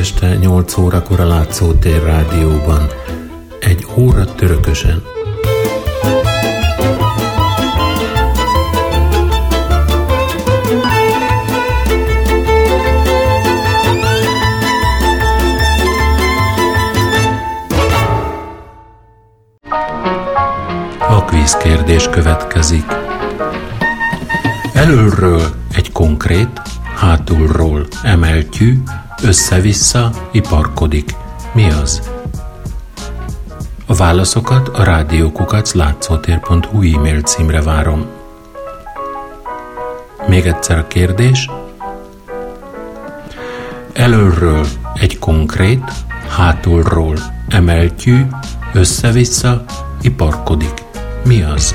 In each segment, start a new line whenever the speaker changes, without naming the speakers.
este 8 órakor a Látszótér Rádióban. Egy óra törökösen. A kvíz kérdés következik. Elölről egy konkrét, hátulról emeltyű, össze-vissza iparkodik. Mi az? A válaszokat a rádiókukac látszótér.hu e-mail címre várom. Még egyszer a kérdés. Elölről egy konkrét, hátulról emeltyű, össze-vissza iparkodik. Mi az?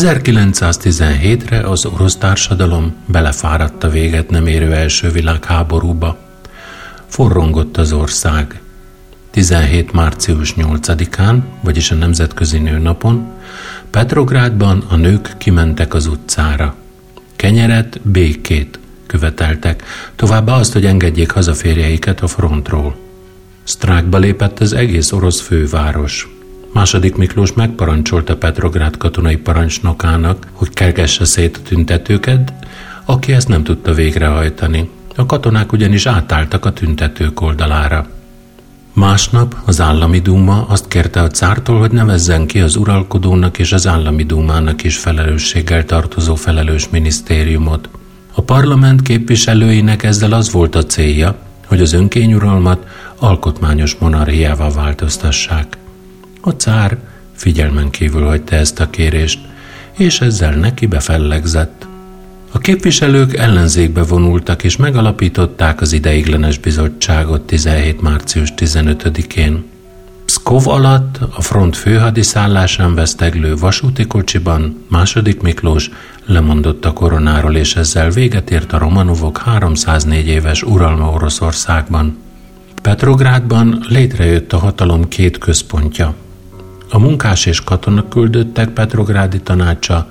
...1917-re az orosz társadalom belefáradt a véget nem érő első világháborúba. Forrongott az ország. 17. március 8-án, vagyis a Nemzetközi Nőnapon, Petrográdban a nők kimentek az utcára. Kenyeret, békét követeltek, továbbá azt, hogy engedjék haza férjeiket a frontról. Sztrákba lépett az egész orosz főváros. Második Miklós megparancsolta Petrográd katonai parancsnokának, hogy kergesse szét a tüntetőket, aki ezt nem tudta végrehajtani. A katonák ugyanis átálltak a tüntetők oldalára. Másnap az állami dúma azt kérte a cártól, hogy nevezzen ki az uralkodónak és az állami dúmának is felelősséggel tartozó felelős minisztériumot. A parlament képviselőinek ezzel az volt a célja, hogy az önkényuralmat alkotmányos monarchiává változtassák. A cár figyelmen kívül hagyta ezt a kérést, és ezzel neki befellegzett. A képviselők ellenzékbe vonultak és megalapították az ideiglenes bizottságot 17. március 15-én. Pszkov alatt a front főhadiszállásán veszteglő vasúti kocsiban második Miklós lemondott a koronáról, és ezzel véget ért a Romanovok 304 éves uralma Oroszországban. Petrográdban létrejött a hatalom két központja. A munkás és katona küldöttek Petrográdi tanácsa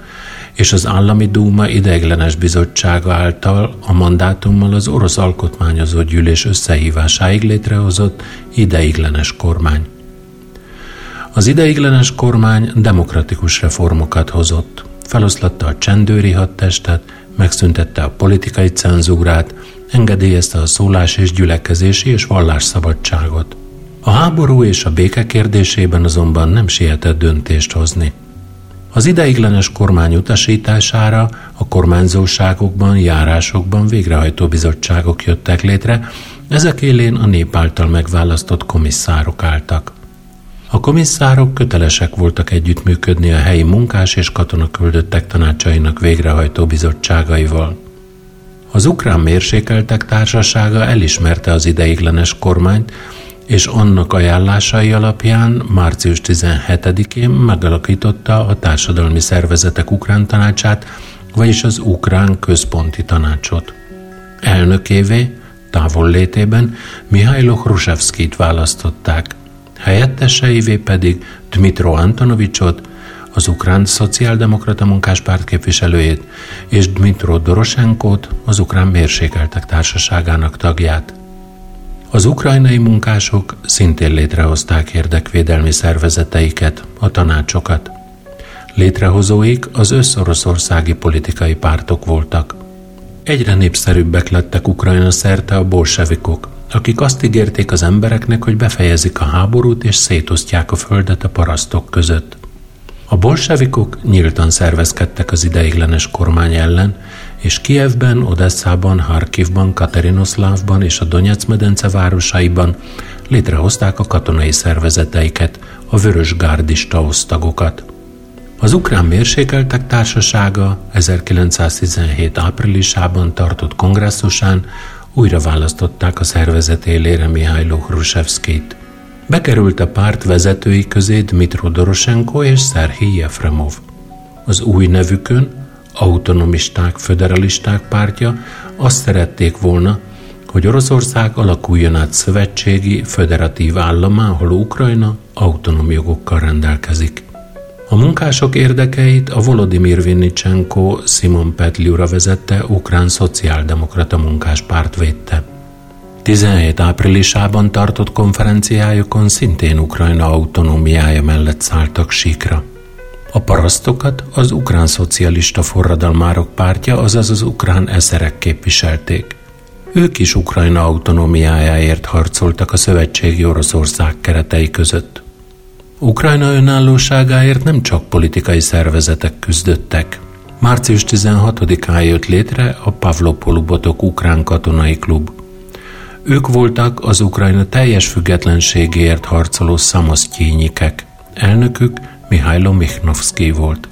és az állami dúma ideiglenes bizottsága által a mandátummal az orosz alkotmányozó gyűlés összehívásáig létrehozott ideiglenes kormány. Az ideiglenes kormány demokratikus reformokat hozott, feloszlatta a csendőri hadtestet, megszüntette a politikai cenzúrát, engedélyezte a szólás és gyülekezési és vallásszabadságot. A háború és a béke kérdésében azonban nem sietett döntést hozni. Az ideiglenes kormány utasítására a kormányzóságokban, járásokban végrehajtó bizottságok jöttek létre, ezek élén a nép által megválasztott komisszárok álltak. A komisszárok kötelesek voltak együttműködni a helyi munkás és katonaküldöttek tanácsainak végrehajtó bizottságaival. Az ukrán mérsékeltek társasága elismerte az ideiglenes kormányt, és annak ajánlásai alapján március 17-én megalakította a Társadalmi Szervezetek Ukrán Tanácsát, vagyis az Ukrán Központi Tanácsot. Elnökévé távol létében Mihailo Hrusevskit választották, helyetteseivé pedig Dmitro Antonovicsot, az Ukrán Szociáldemokrata Munkáspárt képviselőjét, és Dmitro Doroshenkót, az Ukrán Mérsékeltek Társaságának tagját. Az ukrajnai munkások szintén létrehozták érdekvédelmi szervezeteiket, a tanácsokat. Létrehozóik az összoroszországi politikai pártok voltak. Egyre népszerűbbek lettek Ukrajna szerte a bolsevikok, akik azt ígérték az embereknek, hogy befejezik a háborút és szétosztják a földet a parasztok között. A bolsevikok nyíltan szervezkedtek az ideiglenes kormány ellen, és Kievben, Odesszában, Harkivban, Katerinoszlávban és a Donetsz medence városaiban létrehozták a katonai szervezeteiket, a vörös gárdista osztagokat. Az ukrán mérsékeltek társasága 1917 áprilisában tartott kongresszusán újra választották a szervezet élére Mihailo Hrusevskit. Bekerült a párt vezetői közé Dmitro Doroshenko és Szerhij Jefremov. az új nevükön, autonomisták, föderalisták pártja azt szerették volna, hogy Oroszország alakuljon át szövetségi, föderatív államá, ahol Ukrajna autonóm jogokkal rendelkezik. A munkások érdekeit a Volodymyr Vinnicsenko Simon Petliura vezette ukrán szociáldemokrata munkáspárt védte. 17 áprilisában tartott konferenciájukon szintén Ukrajna autonómiája mellett szálltak síkra. A parasztokat az ukrán szocialista forradalmárok pártja, azaz az ukrán eszerek képviselték. Ők is Ukrajna autonómiájáért harcoltak a szövetségi Oroszország keretei között. Ukrajna önállóságáért nem csak politikai szervezetek küzdöttek. Március 16-án jött létre a Pavlopolubotok Ukrán Katonai Klub. Ők voltak az Ukrajna teljes függetlenségéért harcoló szamasztyínyikek. Elnökük Mihailo Michnovszki volt.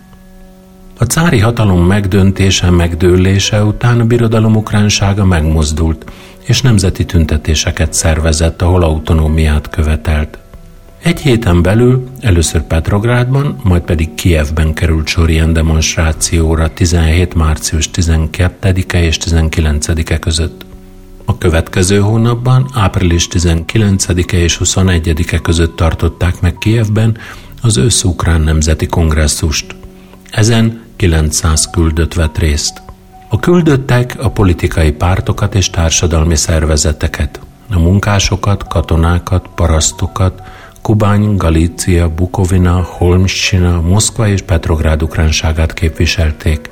A cári hatalom megdöntése, megdőlése után a birodalom ukránsága megmozdult, és nemzeti tüntetéseket szervezett, ahol autonómiát követelt. Egy héten belül először Petrográdban, majd pedig Kievben került sor ilyen demonstrációra 17. március 12-e és 19-e között. A következő hónapban, április 19-e és 21-e között tartották meg Kievben az Összukrán Nemzeti Kongresszust. Ezen 900 küldött vett részt. A küldöttek a politikai pártokat és társadalmi szervezeteket, a munkásokat, katonákat, parasztokat, Kubány, Galícia, Bukovina, Holmsina, Moszkva és Petrográd ukránságát képviselték.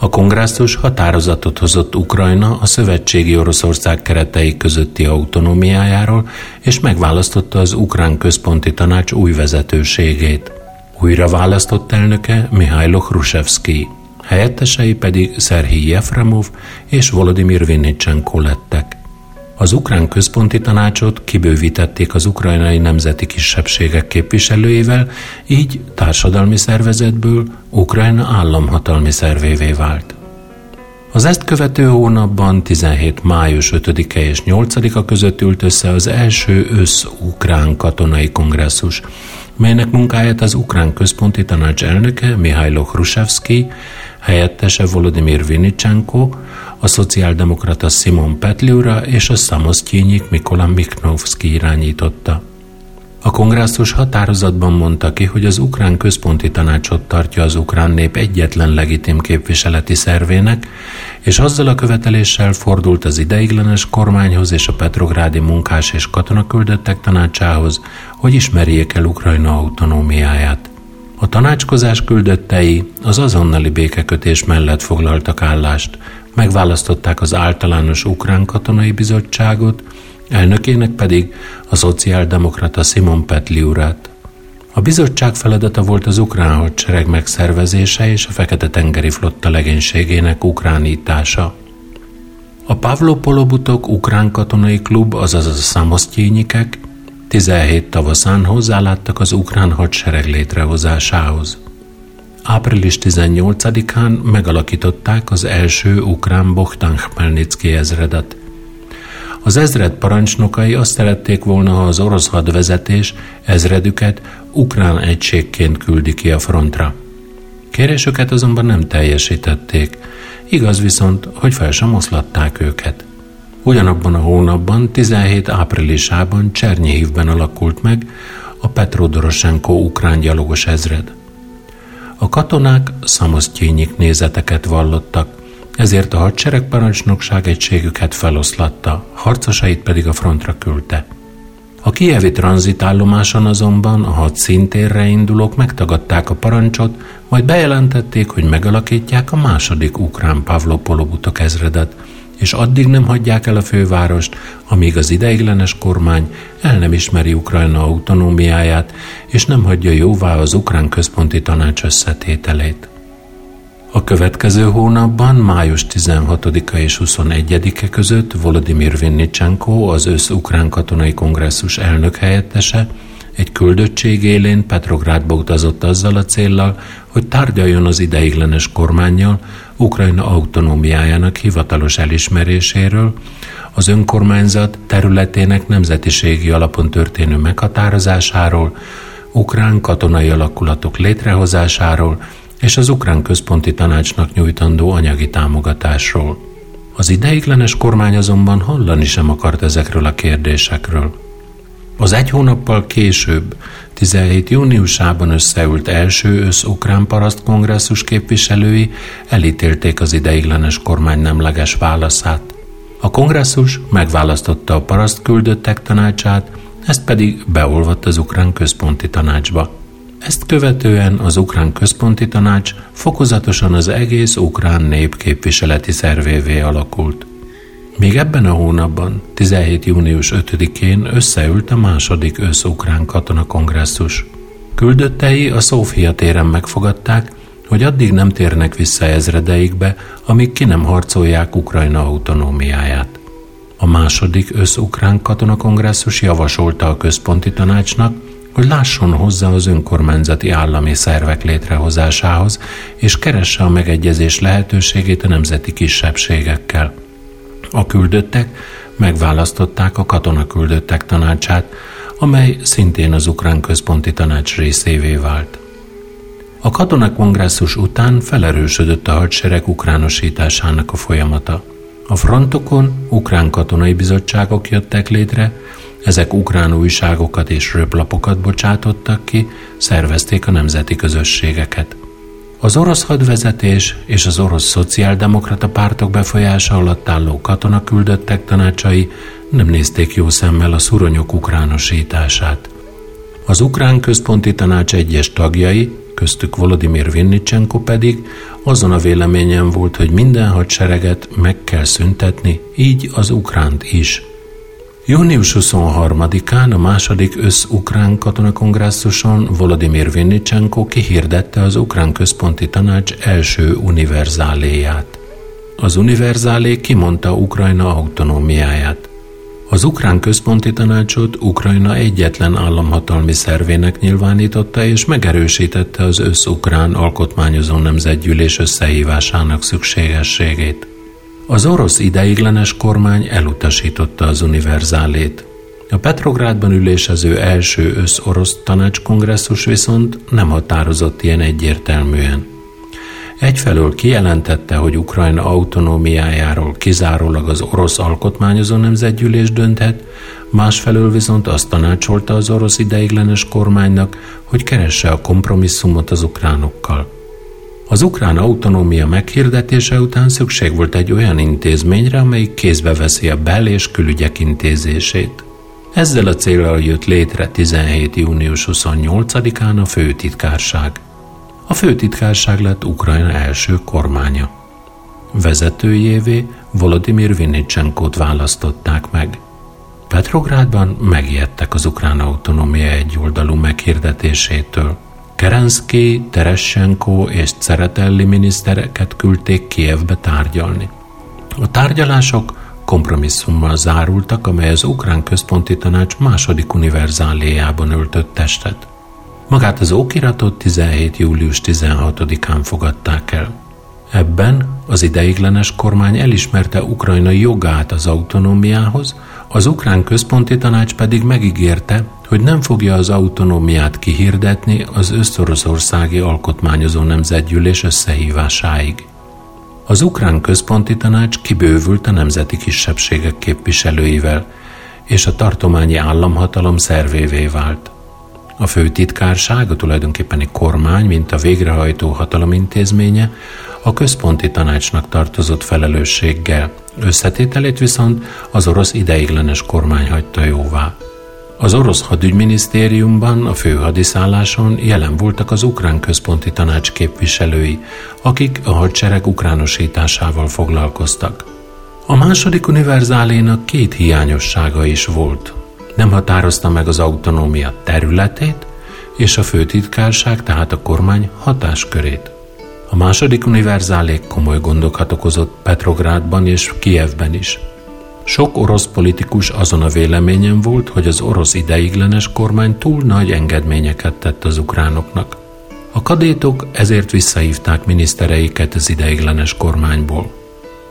A kongresszus határozatot hozott Ukrajna a szövetségi Oroszország keretei közötti autonómiájáról, és megválasztotta az Ukrán Központi Tanács új vezetőségét. Újra választott elnöke Mihailo Khrushchevsky, helyettesei pedig Szerhij Jefremov és Volodymyr Vinnicsenko lettek. Az ukrán központi tanácsot kibővítették az ukrajnai nemzeti kisebbségek képviselőivel, így társadalmi szervezetből Ukrajna államhatalmi szervévé vált. Az ezt követő hónapban 17. május 5-e és 8-a között ült össze az első össz-ukrán katonai kongresszus, melynek munkáját az ukrán központi tanács elnöke Mihailo Khrushchevsky, helyettese Volodymyr Vinicsenko, a szociáldemokrata Simon Petliura és a szamosztyényik Mikola Miknovski irányította. A kongresszus határozatban mondta ki, hogy az ukrán központi tanácsot tartja az ukrán nép egyetlen legitim képviseleti szervének, és azzal a követeléssel fordult az ideiglenes kormányhoz és a petrográdi munkás és katonaküldöttek tanácsához, hogy ismerjék el Ukrajna autonómiáját. A tanácskozás küldöttei az azonnali békekötés mellett foglaltak állást, megválasztották az általános ukrán katonai bizottságot, elnökének pedig a szociáldemokrata Simon Petliurát. A bizottság feladata volt az ukrán hadsereg megszervezése és a Fekete-tengeri flotta legénységének ukránítása. A Pavlopolobutok ukrán katonai klub, azaz a szamosztyényikek 17 tavaszán hozzáláttak az ukrán hadsereg létrehozásához. Április 18-án megalakították az első ukrán Bohdan Khmelnytsky ezredet. Az ezred parancsnokai azt szerették volna, ha az orosz hadvezetés ezredüket ukrán egységként küldi ki a frontra. Kérésüket azonban nem teljesítették, igaz viszont, hogy fel sem oszlatták őket. Ugyanabban a hónapban, 17 áprilisában Csernyihívben alakult meg a Petro Doroshenko ukrán gyalogos ezred. A katonák szamosztyényik nézeteket vallottak, ezért a hadseregparancsnokság egységüket feloszlatta, harcosait pedig a frontra küldte. A kievi tranzitállomáson azonban a hadszintérre indulók megtagadták a parancsot, majd bejelentették, hogy megalakítják a második ukrán Pavlopolobutok ezredet, és addig nem hagyják el a fővárost, amíg az ideiglenes kormány el nem ismeri Ukrajna autonómiáját, és nem hagyja jóvá az ukrán központi tanács összetételét. A következő hónapban, május 16-a és 21-e között Volodymyr Vinnicsenko, az ősz-ukrán katonai kongresszus elnök helyettese, egy küldöttség élén Petrográdba utazott azzal a céllal, hogy tárgyaljon az ideiglenes kormányjal Ukrajna autonómiájának hivatalos elismeréséről, az önkormányzat területének nemzetiségi alapon történő meghatározásáról, ukrán katonai alakulatok létrehozásáról és az Ukrán Központi Tanácsnak nyújtandó anyagi támogatásról. Az ideiglenes kormány azonban hallani sem akart ezekről a kérdésekről. Az egy hónappal később, 17. júniusában összeült első össz-ukrán paraszt kongresszus képviselői elítélték az ideiglenes kormány nemleges válaszát. A kongresszus megválasztotta a paraszt küldöttek tanácsát, ezt pedig beolvadt az ukrán központi tanácsba. Ezt követően az Ukrán Központi Tanács fokozatosan az egész ukrán nép képviseleti szervévé alakult. Még ebben a hónapban, 17. június 5-én összeült a második össz-ukrán katona kongresszus. Küldöttei a Szófia téren megfogadták, hogy addig nem térnek vissza ezredeikbe, amíg ki nem harcolják Ukrajna autonómiáját. A második össz-ukrán katonakongresszus javasolta a központi tanácsnak, hogy lásson hozzá az önkormányzati állami szervek létrehozásához, és keresse a megegyezés lehetőségét a nemzeti kisebbségekkel. A küldöttek megválasztották a katonaküldöttek tanácsát, amely szintén az ukrán központi tanács részévé vált. A katonakongresszus után felerősödött a hadsereg ukránosításának a folyamata. A frontokon ukrán katonai bizottságok jöttek létre, ezek ukrán újságokat és röplapokat bocsátottak ki, szervezték a nemzeti közösségeket. Az orosz hadvezetés és az orosz szociáldemokrata pártok befolyása alatt álló katonaküldöttek tanácsai nem nézték jó szemmel a szuronyok ukránosítását. Az ukrán központi tanács egyes tagjai, köztük Volodymyr Vinnicsenko pedig azon a véleményen volt, hogy minden hadsereget meg kell szüntetni, így az ukránt is – Június 23-án a második össz-ukrán katonakongresszuson Volodymyr Vinnicsenko kihirdette az Ukrán Központi Tanács első univerzáléját. Az univerzálé kimondta Ukrajna autonómiáját. Az Ukrán Központi Tanácsot Ukrajna egyetlen államhatalmi szervének nyilvánította és megerősítette az össz-ukrán alkotmányozó nemzetgyűlés összehívásának szükségességét. Az orosz ideiglenes kormány elutasította az univerzálét. A Petrográdban ülésező első össz-orosz tanácskongresszus viszont nem határozott ilyen egyértelműen. Egyfelől kijelentette, hogy Ukrajna autonómiájáról kizárólag az orosz alkotmányozó nemzetgyűlés dönthet, másfelől viszont azt tanácsolta az orosz ideiglenes kormánynak, hogy keresse a kompromisszumot az ukránokkal. Az ukrán autonómia meghirdetése után szükség volt egy olyan intézményre, amelyik kézbe veszi a bel- és külügyek intézését. Ezzel a célral jött létre 17. június 28-án a főtitkárság. A főtitkárság lett Ukrajna első kormánya. Vezetőjévé Volodymyr Vinnicsenkót választották meg. Petrográdban megijedtek az ukrán autonómia egyoldalú meghirdetésétől – Kerenszki, Teressenko és Ceretelli minisztereket küldték Kievbe tárgyalni. A tárgyalások kompromisszummal zárultak, amely az Ukrán Központi Tanács második univerzáléjában öltött testet. Magát az okiratot 17. július 16-án fogadták el. Ebben az ideiglenes kormány elismerte Ukrajna jogát az autonómiához, az Ukrán Központi Tanács pedig megígérte, hogy nem fogja az autonómiát kihirdetni az összoroszországi alkotmányozó nemzetgyűlés összehívásáig. Az Ukrán Központi Tanács kibővült a nemzeti kisebbségek képviselőivel, és a tartományi államhatalom szervévé vált. A főtitkárság, a tulajdonképpeni kormány, mint a végrehajtó hatalom intézménye, a központi tanácsnak tartozott felelősséggel, összetételét viszont az orosz ideiglenes kormány hagyta jóvá. Az orosz hadügyminisztériumban a főhadiszálláson jelen voltak az ukrán központi tanács képviselői, akik a hadsereg ukránosításával foglalkoztak. A második univerzálénak két hiányossága is volt. Nem határozta meg az autonómia területét, és a főtitkárság, tehát a kormány hatáskörét. A második univerzálék komoly gondokat okozott Petrográdban és Kievben is. Sok orosz politikus azon a véleményen volt, hogy az orosz ideiglenes kormány túl nagy engedményeket tett az ukránoknak. A kadétok ezért visszahívták minisztereiket az ideiglenes kormányból.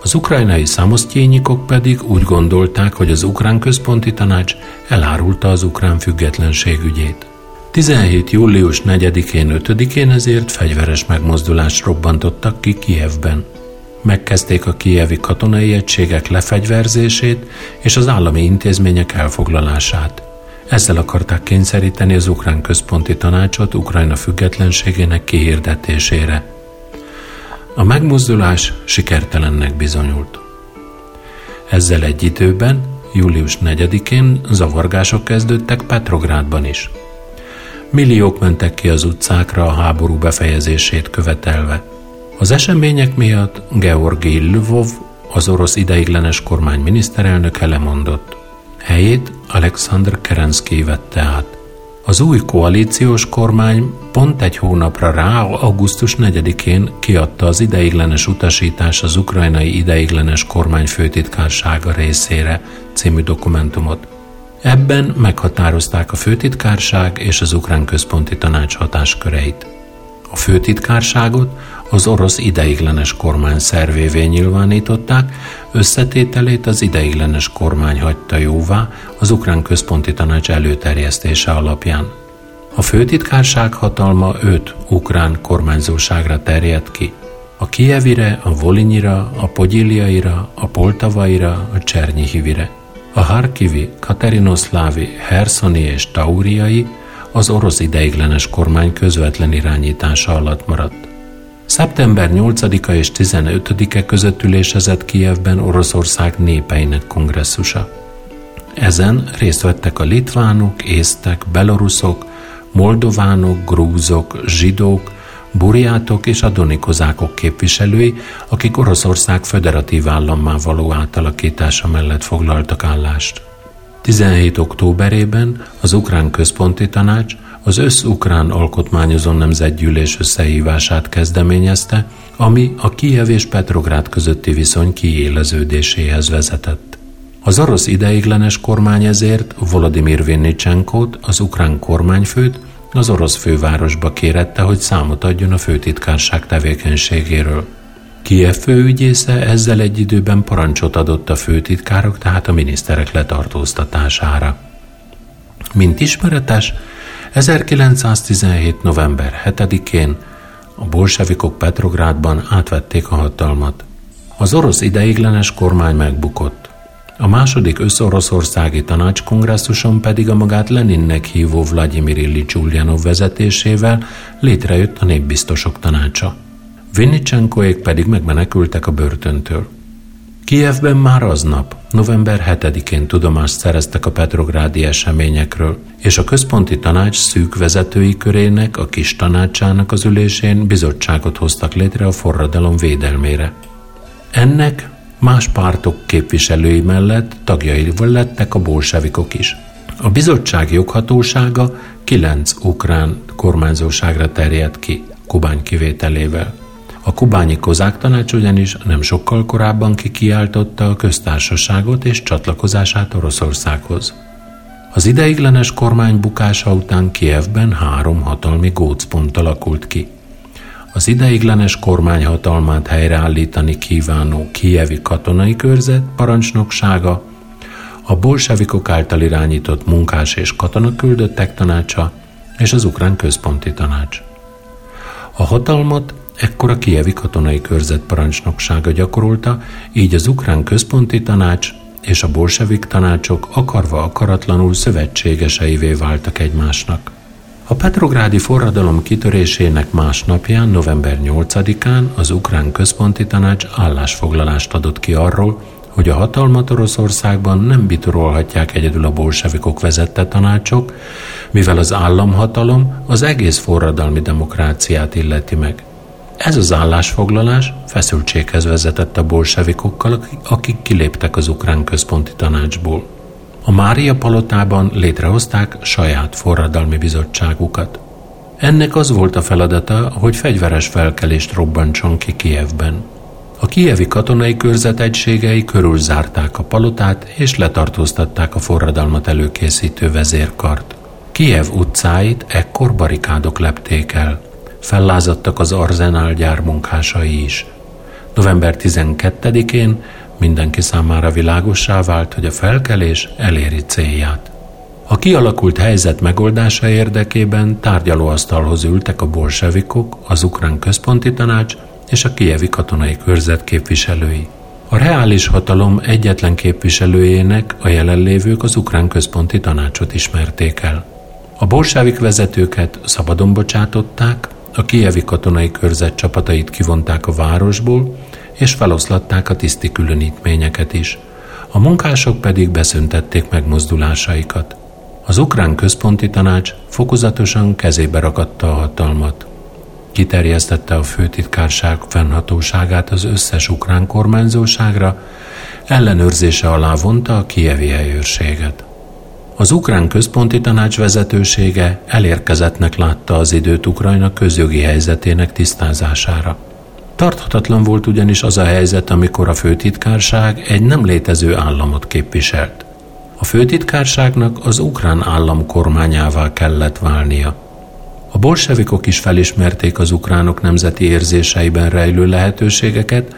Az ukrajnai szamosztjényikok pedig úgy gondolták, hogy az ukrán központi tanács elárulta az ukrán függetlenség ügyét. 17. július 4-én, 5-én ezért fegyveres megmozdulást robbantottak ki Kijevben. Megkezdték a kijevi katonai egységek lefegyverzését és az állami intézmények elfoglalását. Ezzel akarták kényszeríteni az ukrán központi tanácsot Ukrajna függetlenségének kihirdetésére. A megmozdulás sikertelennek bizonyult. Ezzel egy időben, július 4-én zavargások kezdődtek Petrográdban is. Milliók mentek ki az utcákra a háború befejezését követelve. Az események miatt Georgi Lvov, az orosz ideiglenes kormány miniszterelnöke lemondott. Helyét Alexander Kerenszky vette át. Az új koalíciós kormány pont egy hónapra rá, augusztus 4-én kiadta az ideiglenes utasítás az ukrajnai ideiglenes kormány főtitkársága részére című dokumentumot. Ebben meghatározták a főtitkárság és az ukrán központi tanács hatásköreit. A főtitkárságot az orosz ideiglenes kormány szervévé nyilvánították, összetételét az ideiglenes kormány hagyta jóvá az ukrán központi tanács előterjesztése alapján. A főtitkárság hatalma öt ukrán kormányzóságra terjedt ki. A Kievire, a Volinyira, a Pogyiliaira, a Poltavaira, a Csernyihivire. A Harkivi, Katerinoszlávi, Herszoni és Tauriai az orosz ideiglenes kormány közvetlen irányítása alatt maradt. Szeptember 8-a és 15-e között ülésezett Kijevben Oroszország népeinek kongresszusa. Ezen részt vettek a litvánok, észtek, beloruszok, moldovánok, grúzok, zsidók, burjátok és a donikozákok képviselői, akik Oroszország föderatív állammá való átalakítása mellett foglaltak állást. 17. októberében az Ukrán Központi Tanács az összukrán alkotmányozó nemzetgyűlés összehívását kezdeményezte, ami a Kijev és Petrográd közötti viszony kiéleződéséhez vezetett. Az orosz ideiglenes kormány ezért Volodymyr Vinnicsenkót, az ukrán kormányfőt, az orosz fővárosba kérette, hogy számot adjon a főtitkárság tevékenységéről. Kiev főügyésze ezzel egy időben parancsot adott a főtitkárok, tehát a miniszterek letartóztatására. Mint ismeretes, 1917. november 7-én a bolsevikok Petrográdban átvették a hatalmat. Az orosz ideiglenes kormány megbukott. A második összoroszországi tanácskongresszuson pedig a magát Leninnek hívó Vladimir Illich Ulyanov vezetésével létrejött a népbiztosok tanácsa. Vinnicsenkoék pedig megmenekültek a börtöntől. Kijevben már aznap, november 7-én tudomást szereztek a petrográdi eseményekről, és a központi tanács szűk vezetői körének, a kis tanácsának az ülésén bizottságot hoztak létre a forradalom védelmére. Ennek más pártok képviselői mellett tagjai lettek a bolsevikok is. A bizottság joghatósága kilenc ukrán kormányzóságra terjedt ki, Kubány kivételével. A kubányi kozák tanács ugyanis nem sokkal korábban kikiáltotta a köztársaságot és csatlakozását Oroszországhoz. Az ideiglenes kormány bukása után Kievben három hatalmi gócpont alakult ki. Az ideiglenes kormány hatalmát helyreállítani kívánó Kievi katonai körzet parancsnoksága, a bolsevikok által irányított munkás és katonaküldöttek tanácsa és az ukrán központi tanács. A hatalmat ekkor a kievi katonai körzet parancsnoksága gyakorolta, így az ukrán központi tanács és a bolsevik tanácsok akarva akaratlanul szövetségeseivé váltak egymásnak. A Petrográdi forradalom kitörésének másnapján, november 8-án az ukrán központi tanács állásfoglalást adott ki arról, hogy a hatalmat Oroszországban nem bitorolhatják egyedül a bolsevikok vezette tanácsok, mivel az államhatalom az egész forradalmi demokráciát illeti meg. Ez az állásfoglalás feszültséghez vezetett a bolsevikokkal, akik kiléptek az ukrán központi tanácsból. A Mária palotában létrehozták saját forradalmi bizottságukat. Ennek az volt a feladata, hogy fegyveres felkelést robbantson ki Kievben. A kievi katonai körzet egységei körülzárták a palotát és letartóztatták a forradalmat előkészítő vezérkart. Kiev utcáit ekkor barikádok lepték el fellázadtak az Arzenál gyár munkásai is. November 12-én mindenki számára világossá vált, hogy a felkelés eléri célját. A kialakult helyzet megoldása érdekében tárgyalóasztalhoz ültek a bolsevikok, az ukrán központi tanács és a kievi katonai körzet képviselői. A reális hatalom egyetlen képviselőjének a jelenlévők az ukrán központi tanácsot ismerték el. A bolsávik vezetőket szabadon bocsátották, a kievi katonai körzet csapatait kivonták a városból, és feloszlatták a tiszti különítményeket is. A munkások pedig beszüntették megmozdulásaikat. Az ukrán központi tanács fokozatosan kezébe ragadta a hatalmat. Kiterjesztette a főtitkárság fennhatóságát az összes ukrán kormányzóságra, ellenőrzése alá vonta a kievi helyőrséget. Az ukrán központi tanács vezetősége elérkezettnek látta az időt Ukrajna közjogi helyzetének tisztázására. Tarthatatlan volt ugyanis az a helyzet, amikor a főtitkárság egy nem létező államot képviselt. A főtitkárságnak az ukrán állam kormányává kellett válnia. A bolsevikok is felismerték az ukránok nemzeti érzéseiben rejlő lehetőségeket,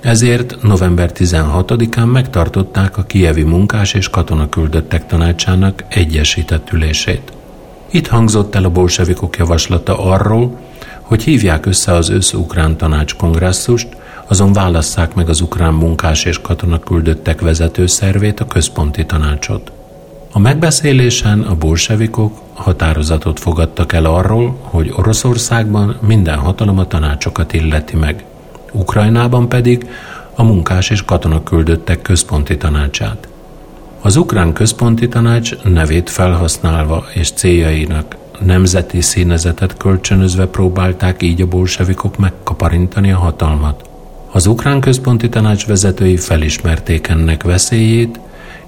ezért november 16-án megtartották a kievi munkás és katonaküldöttek tanácsának egyesített ülését. Itt hangzott el a bolsevikok javaslata arról, hogy hívják össze az össz-ukrán tanács kongresszust, azon válasszák meg az ukrán munkás és katonaküldöttek vezető szervét, a központi tanácsot. A megbeszélésen a bolsevikok határozatot fogadtak el arról, hogy Oroszországban minden hatalom a tanácsokat illeti meg, Ukrajnában pedig a munkás és katonaküldöttek központi tanácsát. Az ukrán központi tanács nevét felhasználva és céljainak nemzeti színezetet kölcsönözve próbálták így a bolsevikok megkaparintani a hatalmat. Az ukrán központi tanács vezetői felismerték ennek veszélyét,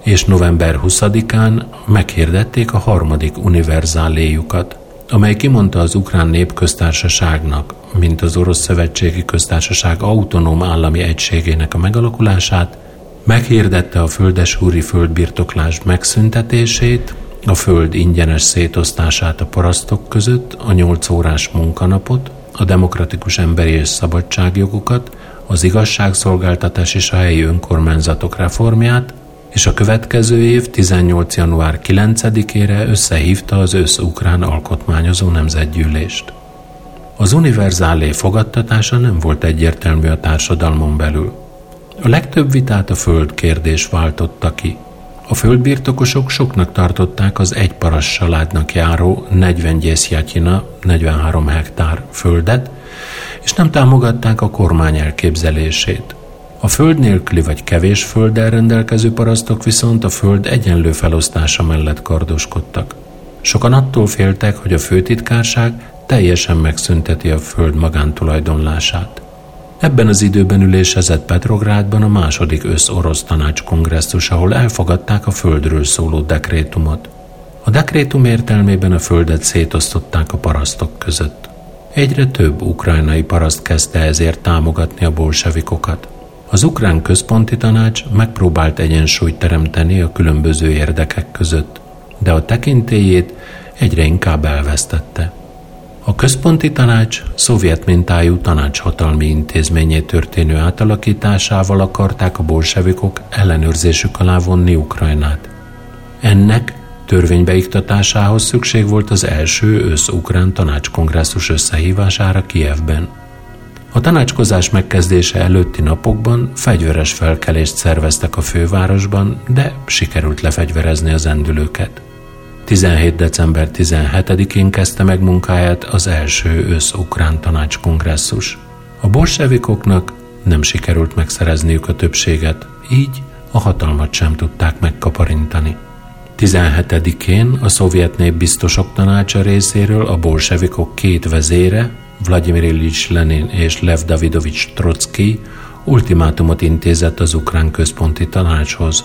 és november 20-án meghirdették a harmadik univerzáléjukat, amely kimondta az ukrán népköztársaságnak, mint az orosz szövetségi köztársaság autonóm állami egységének a megalakulását, meghirdette a földesúri földbirtoklás megszüntetését, a föld ingyenes szétosztását a parasztok között, a nyolc órás munkanapot, a demokratikus emberi és szabadságjogokat, az igazságszolgáltatás és a helyi önkormányzatok reformját, és a következő év 18. január 9-ére összehívta az ősz-ukrán alkotmányozó nemzetgyűlést. Az univerzálé fogadtatása nem volt egyértelmű a társadalmon belül. A legtöbb vitát a föld kérdés váltotta ki. A földbirtokosok soknak tartották az egy paras családnak járó 40 gyészjátyina, 43 hektár földet, és nem támogatták a kormány elképzelését. A föld nélküli vagy kevés földdel rendelkező parasztok viszont a föld egyenlő felosztása mellett kardoskodtak. Sokan attól féltek, hogy a főtitkárság teljesen megszünteti a föld magántulajdonlását. Ebben az időben ülésezett Petrográdban a második össz-orosz tanács kongresszus, ahol elfogadták a földről szóló dekrétumot. A dekrétum értelmében a földet szétosztották a parasztok között. Egyre több ukrajnai paraszt kezdte ezért támogatni a bolsevikokat. Az ukrán központi tanács megpróbált egyensúlyt teremteni a különböző érdekek között, de a tekintélyét egyre inkább elvesztette. A központi tanács szovjet mintájú tanácshatalmi intézményé történő átalakításával akarták a bolsevikok ellenőrzésük alá vonni Ukrajnát. Ennek törvénybeiktatásához szükség volt az első ősz-ukrán tanácskongresszus összehívására Kievben. A tanácskozás megkezdése előtti napokban fegyveres felkelést szerveztek a fővárosban, de sikerült lefegyverezni az endülőket. 17. december 17-én kezdte meg munkáját az első ősz-ukrán tanácskongresszus. A bolsevikoknak nem sikerült megszerezniük a többséget, így a hatalmat sem tudták megkaparintani. 17-én a szovjet népbiztosok tanácsa részéről a bolsevikok két vezére, Vladimir Ilyich Lenin és Lev Davidovich Trotsky ultimátumot intézett az ukrán központi tanácshoz.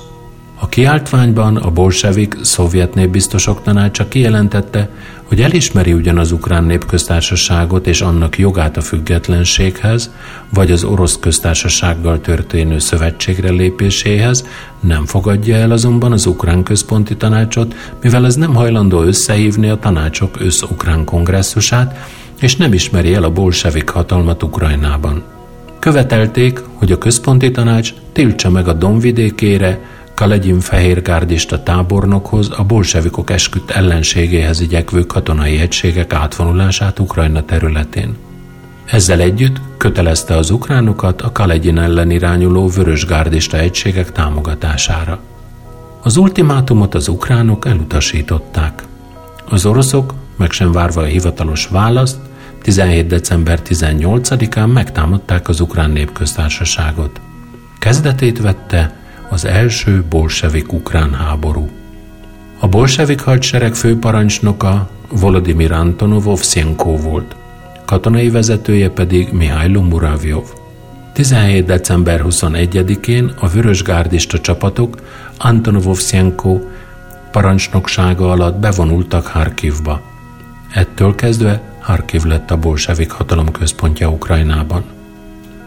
A kiáltványban a bolsevik szovjet népbiztosok tanácsa kijelentette, hogy elismeri ugyan az ukrán népköztársaságot és annak jogát a függetlenséghez, vagy az orosz köztársasággal történő szövetségre lépéséhez, nem fogadja el azonban az ukrán központi tanácsot, mivel ez nem hajlandó összehívni a tanácsok össz-ukrán kongresszusát, és nem ismeri el a bolsevik hatalmat Ukrajnában. Követelték, hogy a központi tanács tiltsa meg a Donvidékére, Kalegyin fehérgárdista tábornokhoz a bolsevikok esküdt ellenségéhez igyekvő katonai egységek átvonulását Ukrajna területén. Ezzel együtt kötelezte az ukránokat a Kalegyin ellen irányuló vörösgárdista egységek támogatására. Az ultimátumot az ukránok elutasították. Az oroszok, meg sem várva a hivatalos választ, 17. december 18-án megtámadták az ukrán népköztársaságot. Kezdetét vette az első bolsevik-ukrán háború. A bolsevik hadsereg főparancsnoka Volodymyr Antonov Ovsyenko volt, katonai vezetője pedig Mihailo Muravjov. 17. december 21-én a vörösgárdista csapatok Antonov Ovsyenko parancsnoksága alatt bevonultak Harkivba. Ettől kezdve Harkiv lett a bolsevik hatalom központja Ukrajnában.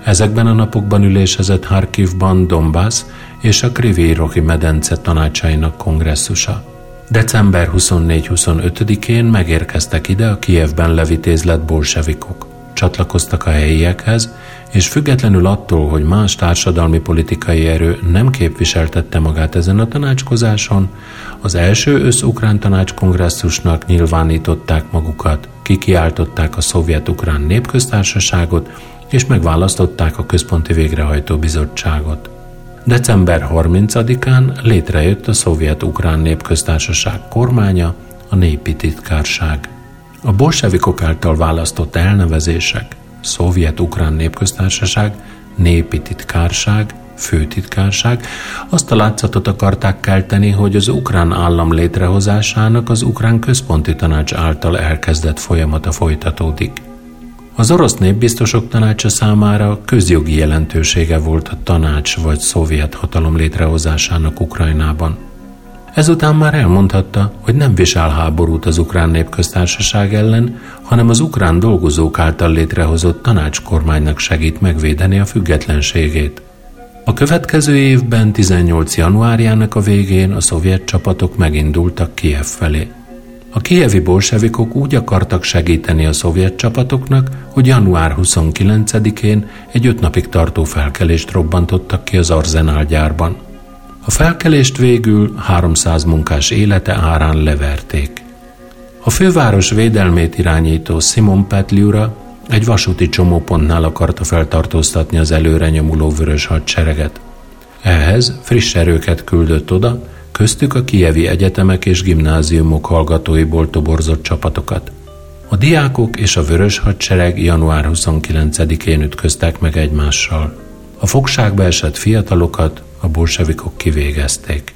Ezekben a napokban ülésezett Harkivban Donbass és a Krivérohi medence tanácsainak kongresszusa. December 24-25-én megérkeztek ide a Kijevben levitézlett bolsevikok. Csatlakoztak a helyiekhez, és függetlenül attól, hogy más társadalmi politikai erő nem képviseltette magát ezen a tanácskozáson, az első össz-ukrán tanácskongresszusnak nyilvánították magukat, kikiáltották a szovjet-ukrán népköztársaságot, és megválasztották a Központi Végrehajtó Bizottságot. December 30-án létrejött a Szovjet-Ukrán Népköztársaság kormánya, a Népi Titkárság. A bolsevikok által választott elnevezések Szovjet-Ukrán Népköztársaság, Népi Titkárság, főtitkárság azt a látszatot akarták kelteni, hogy az ukrán állam létrehozásának az ukrán központi tanács által elkezdett folyamata folytatódik. Az orosz népbiztosok tanácsa számára közjogi jelentősége volt a tanács vagy szovjet hatalom létrehozásának Ukrajnában. Ezután már elmondhatta, hogy nem visel háborút az ukrán népköztársaság ellen, hanem az ukrán dolgozók által létrehozott tanácskormánynak segít megvédeni a függetlenségét. A következő évben 18. januárjának a végén a szovjet csapatok megindultak Kiev felé. A kievi bolsevikok úgy akartak segíteni a szovjet csapatoknak, hogy január 29-én egy öt napig tartó felkelést robbantottak ki az Arzenál gyárban. A felkelést végül 300 munkás élete árán leverték. A főváros védelmét irányító Simon Petliura egy vasúti csomópontnál akarta feltartóztatni az előre nyomuló vörös hadsereget. Ehhez friss erőket küldött oda, köztük a kievi egyetemek és gimnáziumok hallgatóiból toborzott csapatokat. A diákok és a vörös hadsereg január 29-én ütköztek meg egymással. A fogságba esett fiatalokat a bolsevikok kivégezték.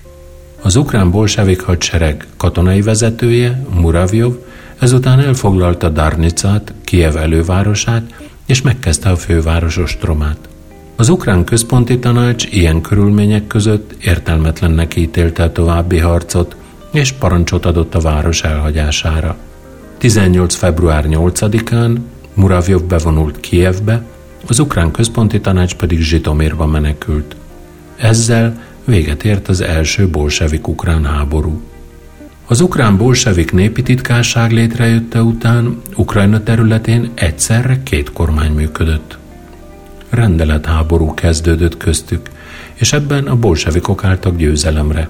Az ukrán bolsevik hadsereg katonai vezetője, Muravjov, ezután elfoglalta Darnicát, Kiev elővárosát, és megkezdte a főváros ostromát. Az ukrán központi tanács ilyen körülmények között értelmetlennek ítélte a további harcot, és parancsot adott a város elhagyására. 18. február 8-án Muravjov bevonult Kievbe, az ukrán központi tanács pedig Zsitomérba menekült. Ezzel véget ért az első bolsevik ukrán háború. Az ukrán bolsevik népi titkárság létrejötte után Ukrajna területén egyszerre két kormány működött rendeletháború kezdődött köztük, és ebben a bolsevikok álltak győzelemre.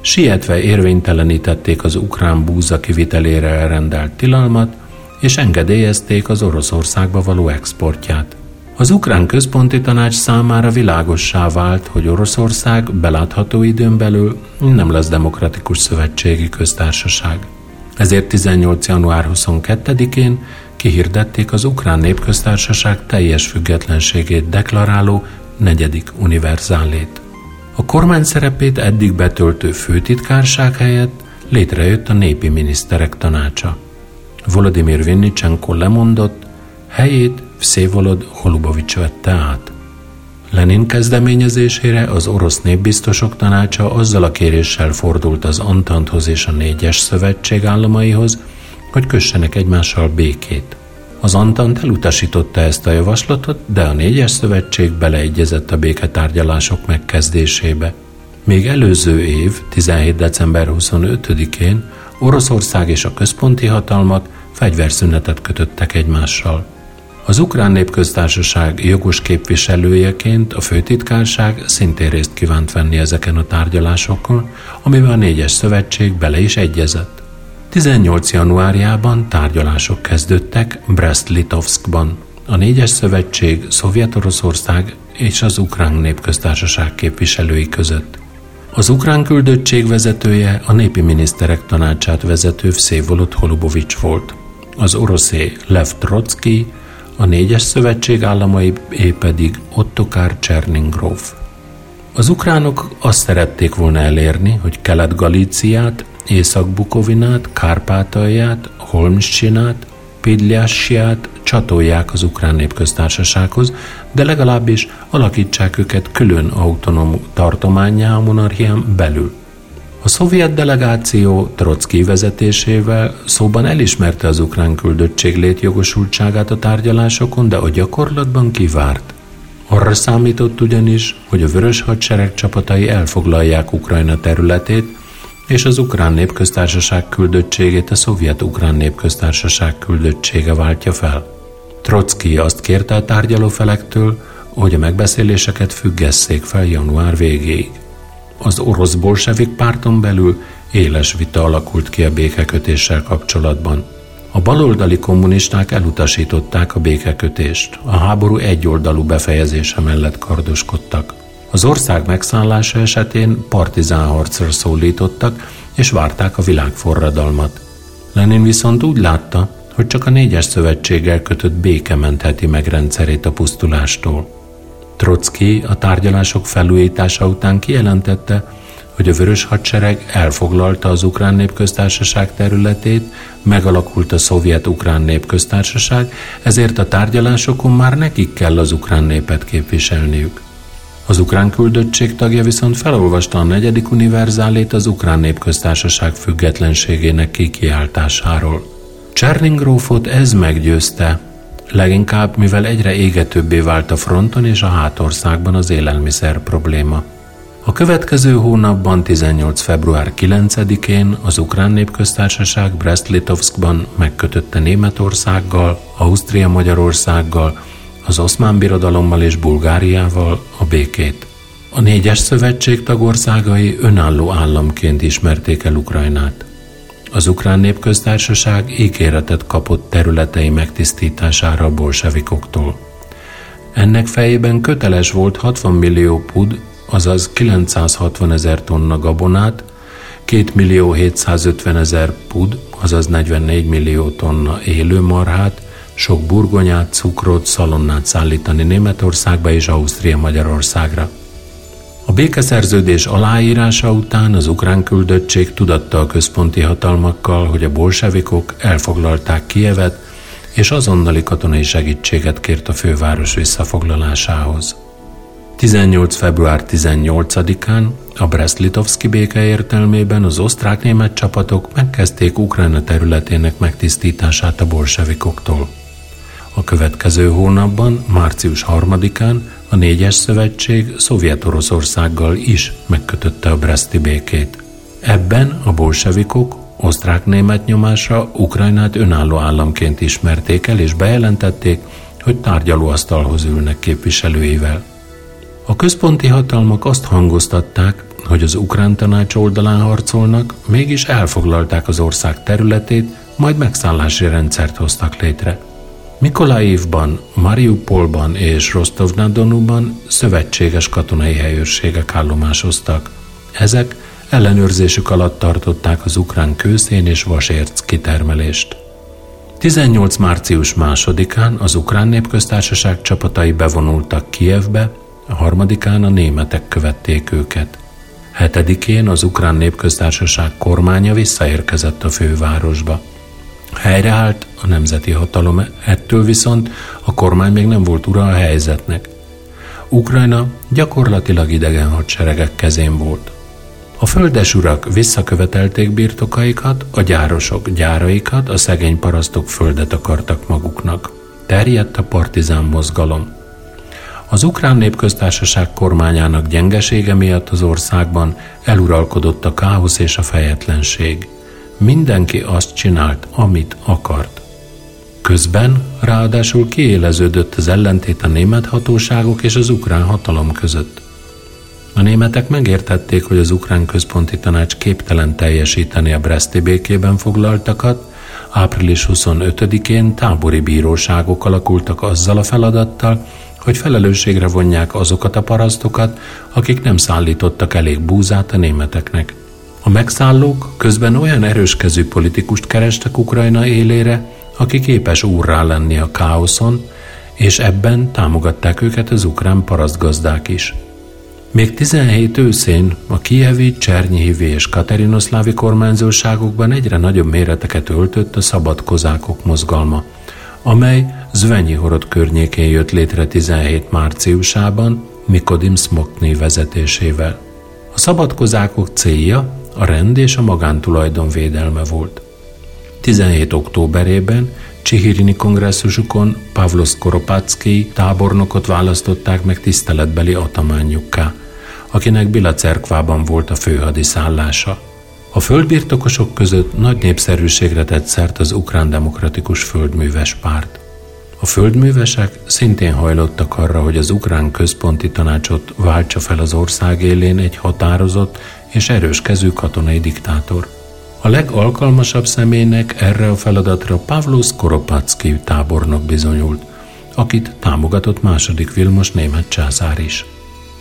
Sietve érvénytelenítették az ukrán búza kivitelére elrendelt tilalmat, és engedélyezték az Oroszországba való exportját. Az ukrán központi tanács számára világossá vált, hogy Oroszország belátható időn belül nem lesz demokratikus szövetségi köztársaság. Ezért 18. január 22-én kihirdették az Ukrán Népköztársaság teljes függetlenségét deklaráló negyedik univerzálét. A kormány szerepét eddig betöltő főtitkárság helyett létrejött a népi miniszterek tanácsa. Volodymyr Vinnicsenko lemondott, helyét Vszevolod Holubovics vette át. Lenin kezdeményezésére az orosz népbiztosok tanácsa azzal a kéréssel fordult az Antanthoz és a négyes szövetség államaihoz, hogy kössenek egymással békét. Az Antant elutasította ezt a javaslatot, de a négyes szövetség beleegyezett a béketárgyalások megkezdésébe. Még előző év, 17. december 25-én Oroszország és a központi hatalmak fegyverszünetet kötöttek egymással. Az Ukrán Népköztársaság jogos képviselőjeként a főtitkárság szintén részt kívánt venni ezeken a tárgyalásokon, amiben a négyes szövetség bele is egyezett. 18. januárjában tárgyalások kezdődtek Brest-Litovskban. A négyes szövetség Szovjet-Oroszország és az Ukrán Népköztársaság képviselői között. Az ukrán küldöttség vezetője a népi miniszterek tanácsát vezető Vszévolod Holubovics volt. Az oroszé Lev Trotsky, a négyes szövetség államai pedig Ottokár Cserningróf. Az ukránok azt szerették volna elérni, hogy Kelet-Galíciát, Észak-Bukovinát, Kárpátalját, Holmschinát, Pidliássiát csatolják az ukrán népköztársasághoz, de legalábbis alakítsák őket külön autonóm tartományá a monarchián belül. A szovjet delegáció Trotsky vezetésével szóban elismerte az ukrán küldöttség létjogosultságát a tárgyalásokon, de a gyakorlatban kivárt. Arra számított ugyanis, hogy a vörös hadsereg csapatai elfoglalják Ukrajna területét, és az Ukrán Népköztársaság küldöttségét a Szovjet-Ukrán Népköztársaság küldöttsége váltja fel. Trotsky azt kérte a tárgyalófelektől, hogy a megbeszéléseket függesszék fel január végéig. Az orosz bolsevik párton belül éles vita alakult ki a békekötéssel kapcsolatban. A baloldali kommunisták elutasították a békekötést, a háború egyoldalú befejezése mellett kardoskodtak. Az ország megszállása esetén partizán harcra szólítottak, és várták a világforradalmat. Lenin viszont úgy látta, hogy csak a négyes szövetséggel kötött béke mentheti meg rendszerét a pusztulástól. Trotsky a tárgyalások felújítása után kijelentette, hogy a vörös hadsereg elfoglalta az ukrán népköztársaság területét, megalakult a szovjet-ukrán népköztársaság, ezért a tárgyalásokon már nekik kell az ukrán népet képviselniük. Az ukrán küldöttség tagja viszont felolvasta a negyedik univerzálét az ukrán népköztársaság függetlenségének kikiáltásáról. Cserningrófot ez meggyőzte, leginkább mivel egyre égetőbbé vált a fronton és a hátországban az élelmiszer probléma. A következő hónapban 18. február 9-én az Ukrán Népköztársaság Brest-Litovskban megkötötte Németországgal, Ausztria-Magyarországgal, az oszmán birodalommal és Bulgáriával a békét. A négyes szövetség tagországai önálló államként ismerték el Ukrajnát. Az ukrán népköztársaság ígéretet kapott területei megtisztítására a bolsevikoktól. Ennek fejében köteles volt 60 millió pud, azaz 960 ezer tonna gabonát, 2 millió 750 ezer pud, azaz 44 millió tonna élőmarhát, sok burgonyát, cukrot, szalonnát szállítani Németországba és Ausztria Magyarországra. A békeszerződés aláírása után az ukrán küldöttség tudatta a központi hatalmakkal, hogy a bolsevikok elfoglalták Kievet, és azonnali katonai segítséget kért a főváros visszafoglalásához. 18. február 18-án a Brest-Litovski béke értelmében az osztrák-német csapatok megkezdték Ukrajna területének megtisztítását a bolsevikoktól. A következő hónapban, március 3-án a négyes szövetség Szovjet-Oroszországgal is megkötötte a Breszti békét. Ebben a bolsevikok osztrák-német nyomásra Ukrajnát önálló államként ismerték el és bejelentették, hogy tárgyalóasztalhoz ülnek képviselőivel. A központi hatalmak azt hangoztatták, hogy az ukrán tanács oldalán harcolnak, mégis elfoglalták az ország területét, majd megszállási rendszert hoztak létre. Mikolaivban, Mariupolban és Rostov-na-Donuban szövetséges katonai helyőrségek állomásoztak. Ezek ellenőrzésük alatt tartották az ukrán kőszén és vasérc kitermelést. 18. március másodikán az ukrán népköztársaság csapatai bevonultak Kijevbe, a harmadikán a németek követték őket. Hetedikén az ukrán népköztársaság kormánya visszaérkezett a fővárosba. Helyreállt a nemzeti hatalom, ettől viszont a kormány még nem volt ura a helyzetnek. Ukrajna gyakorlatilag idegen hadseregek kezén volt. A földes urak visszakövetelték birtokaikat, a gyárosok gyáraikat, a szegény parasztok földet akartak maguknak. Terjedt a partizán mozgalom. Az ukrán népköztársaság kormányának gyengesége miatt az országban eluralkodott a káosz és a fejetlenség – Mindenki azt csinált, amit akart. Közben ráadásul kiéleződött az ellentét a német hatóságok és az ukrán hatalom között. A németek megértették, hogy az ukrán központi tanács képtelen teljesíteni a Breszti békében foglaltakat, április 25-én tábori bíróságok alakultak azzal a feladattal, hogy felelősségre vonják azokat a parasztokat, akik nem szállítottak elég búzát a németeknek. A megszállók közben olyan erőskezű politikust kerestek Ukrajna élére, aki képes úrrá lenni a káoszon, és ebben támogatták őket az ukrán parasztgazdák is. Még 17 őszén a kievi, Csernyihivi és Katerinoszlávi kormányzóságokban egyre nagyobb méreteket öltött a szabad kozákok mozgalma, amely Zvenyihorod környékén jött létre 17 márciusában Mikodim Smokny vezetésével. A szabad kozákok célja a rend és a magántulajdon védelme volt. 17 októberében Csihirini kongresszusukon Pavlos Koropacki tábornokot választották meg tiszteletbeli atamányukká, akinek Bila cerkvában volt a főhadiszállása. A földbirtokosok között nagy népszerűségre tett szert az ukrán demokratikus földműves párt. A földművesek szintén hajlottak arra, hogy az ukrán központi tanácsot váltsa fel az ország élén egy határozott és erős kezű katonai diktátor. A legalkalmasabb személynek erre a feladatra Pavlos Koropacki tábornok bizonyult, akit támogatott második Vilmos német császár is.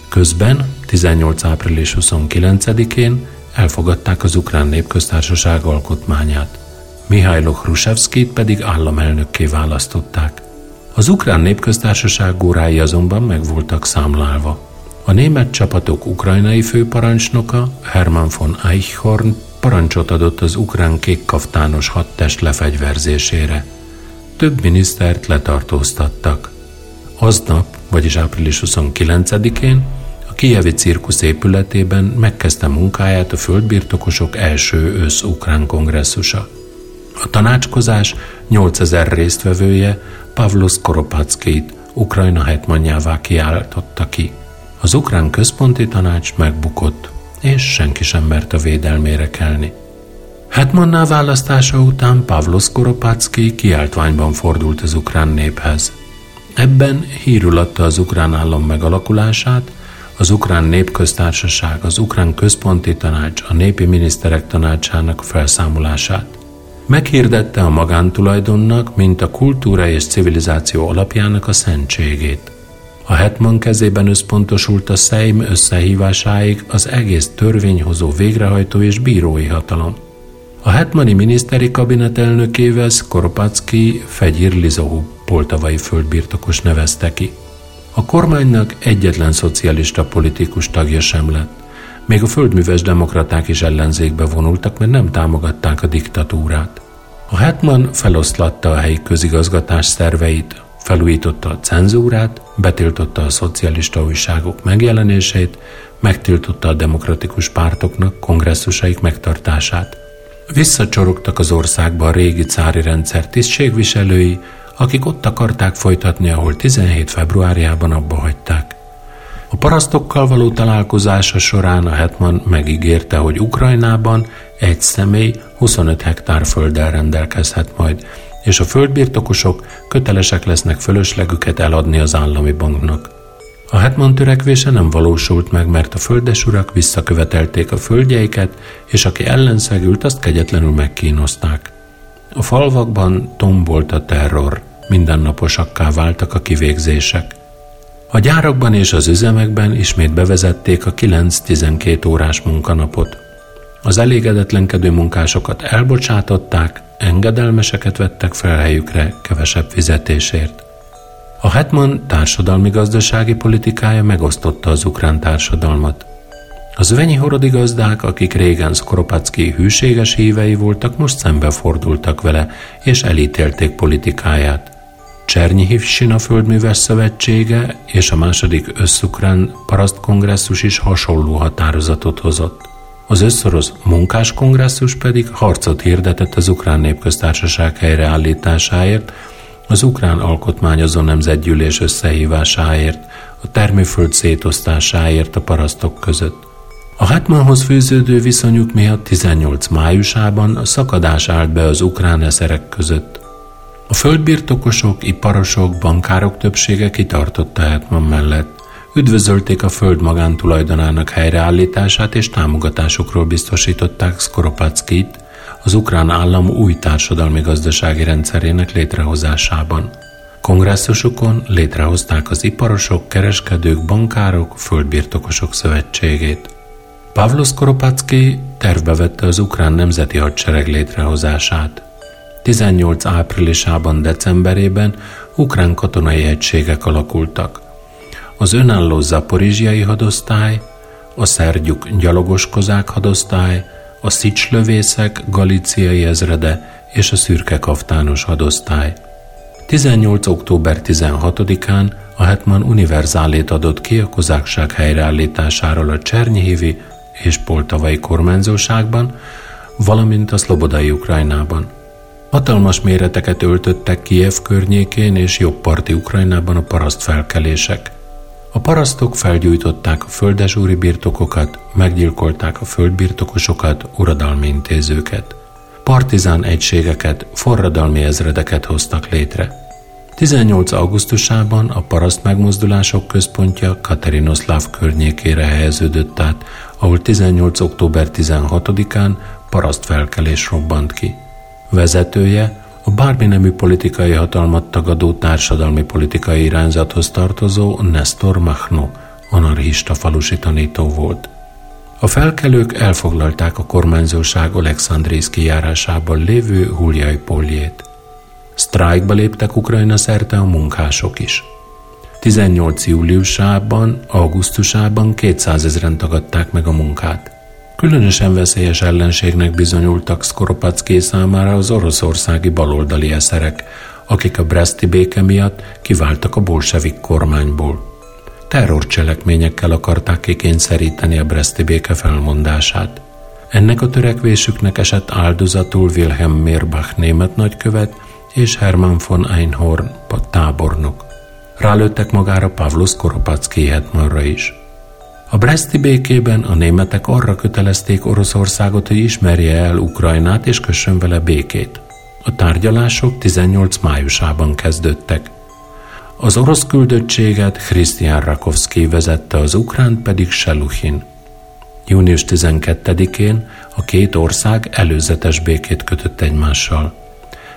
Közben 18. április 29-én elfogadták az Ukrán Népköztársaság alkotmányát. Mihailo Hrusevszkit pedig államelnökké választották. Az Ukrán Népköztársaság órái azonban meg voltak számlálva. A német csapatok ukrajnai főparancsnoka Hermann von Eichhorn parancsot adott az ukrán kékkaftános hadtest lefegyverzésére. Több minisztert letartóztattak. Aznap, vagyis április 29-én a Kijevi cirkusz épületében megkezdte munkáját a földbirtokosok első ősz-ukrán kongresszusa. A tanácskozás 8000 résztvevője Pavlos Koropackit Ukrajna hetmanjává kiáltotta ki. Az ukrán központi tanács megbukott, és senki sem mert a védelmére kelni. Hetmanná választása után Pavlos Koropacki kiáltványban fordult az ukrán néphez. Ebben hírül adta az ukrán állam megalakulását, az ukrán népköztársaság, az ukrán központi tanács, a népi miniszterek tanácsának felszámolását. Meghirdette a magántulajdonnak, mint a kultúra és civilizáció alapjának a szentségét. A hetman kezében összpontosult a Szeim összehívásáig az egész törvényhozó végrehajtó és bírói hatalom. A hetmani miniszteri kabinet elnökével Skoropacki Fegyir Lizohu poltavai földbirtokos nevezte ki. A kormánynak egyetlen szocialista politikus tagja sem lett. Még a földműves demokraták is ellenzékbe vonultak, mert nem támogatták a diktatúrát. A Hetman feloszlatta a helyi közigazgatás szerveit, felújította a cenzúrát, betiltotta a szocialista újságok megjelenését, megtiltotta a demokratikus pártoknak kongresszusaik megtartását. Visszacsorogtak az országba a régi cári rendszer tisztségviselői, akik ott akarták folytatni, ahol 17 februárjában abba hagyták. A parasztokkal való találkozása során a Hetman megígérte, hogy Ukrajnában egy személy 25 hektár földdel rendelkezhet majd, és a földbirtokosok kötelesek lesznek fölöslegüket eladni az állami banknak. A Hetman törekvése nem valósult meg, mert a földesurak visszakövetelték a földjeiket, és aki ellenszegült, azt kegyetlenül megkínozták. A falvakban tombolt a terror, mindennaposakká váltak a kivégzések. A gyárakban és az üzemekben ismét bevezették a 9-12 órás munkanapot. Az elégedetlenkedő munkásokat elbocsátották, engedelmeseket vettek fel helyükre kevesebb fizetésért. A Hetman társadalmi-gazdasági politikája megosztotta az ukrán társadalmat. Az venyi horodi gazdák, akik régen Skoropacki hűséges hívei voltak, most szembefordultak vele, és elítélték politikáját. Csernyihiv Sina Földműves Szövetsége és a második összukrán parasztkongresszus is hasonló határozatot hozott. Az összorosz munkáskongresszus pedig harcot hirdetett az ukrán népköztársaság helyreállításáért, az ukrán alkotmányozó nemzetgyűlés összehívásáért, a termőföld szétosztásáért a parasztok között. A Hetmanhoz fűződő viszonyuk miatt 18 májusában a szakadás állt be az ukrán eszerek között. A földbirtokosok, iparosok, bankárok többsége kitartotta Hetman mellett. Üdvözölték a föld magántulajdonának helyreállítását és támogatásokról biztosították Skoropackit az ukrán állam új társadalmi-gazdasági rendszerének létrehozásában. Kongresszusukon létrehozták az iparosok, kereskedők, bankárok, földbirtokosok szövetségét. Pavlo Skoropacki tervbe vette az ukrán nemzeti hadsereg létrehozását. 18 áprilisában, decemberében ukrán katonai egységek alakultak. Az önálló zaporizsiai hadosztály, a szergyuk gyalogos kozák hadosztály, a szicslövészek galiciai ezrede és a szürke kaftános hadosztály. 18. október 16-án a Hetman univerzálét adott ki a kozákság helyreállításáról a Csernyihivi és Poltavai kormányzóságban, valamint a szlobodai Ukrajnában. Hatalmas méreteket öltöttek Kiev környékén és jobbparti Ukrajnában a paraszt felkelések. A parasztok felgyújtották a földesúri birtokokat, meggyilkolták a földbirtokosokat, uradalmi intézőket. Partizán egységeket, forradalmi ezredeket hoztak létre. 18. augusztusában a paraszt megmozdulások központja Katerinoszláv környékére helyeződött át, ahol 18. október 16-án paraszt felkelés robbant ki. Vezetője a bármi nemű politikai hatalmat tagadó társadalmi politikai irányzathoz tartozó Nestor Machno, anarchista falusi tanító volt. A felkelők elfoglalták a kormányzóság Alexandrész kijárásában lévő Huljai Poljét. Sztrájkba léptek Ukrajna szerte a munkások is. 18. júliusában, augusztusában 200 ezeren tagadták meg a munkát. Különösen veszélyes ellenségnek bizonyultak Skoropacki számára az oroszországi baloldali eszerek, akik a Breszti béke miatt kiváltak a bolsevik kormányból. Terrorcselekményekkel akarták kikényszeríteni a Breszti béke felmondását. Ennek a törekvésüknek esett áldozatul Wilhelm Mirbach német nagykövet és Hermann von Einhorn tábornok. Rálőttek magára Pavlos Koropacki hetmanra is. A Breszti békében a németek arra kötelezték Oroszországot, hogy ismerje el Ukrajnát és kössön vele békét. A tárgyalások 18 májusában kezdődtek. Az orosz küldöttséget Christian Rakovsky vezette, az ukrán pedig Seluchin. Június 12-én a két ország előzetes békét kötött egymással.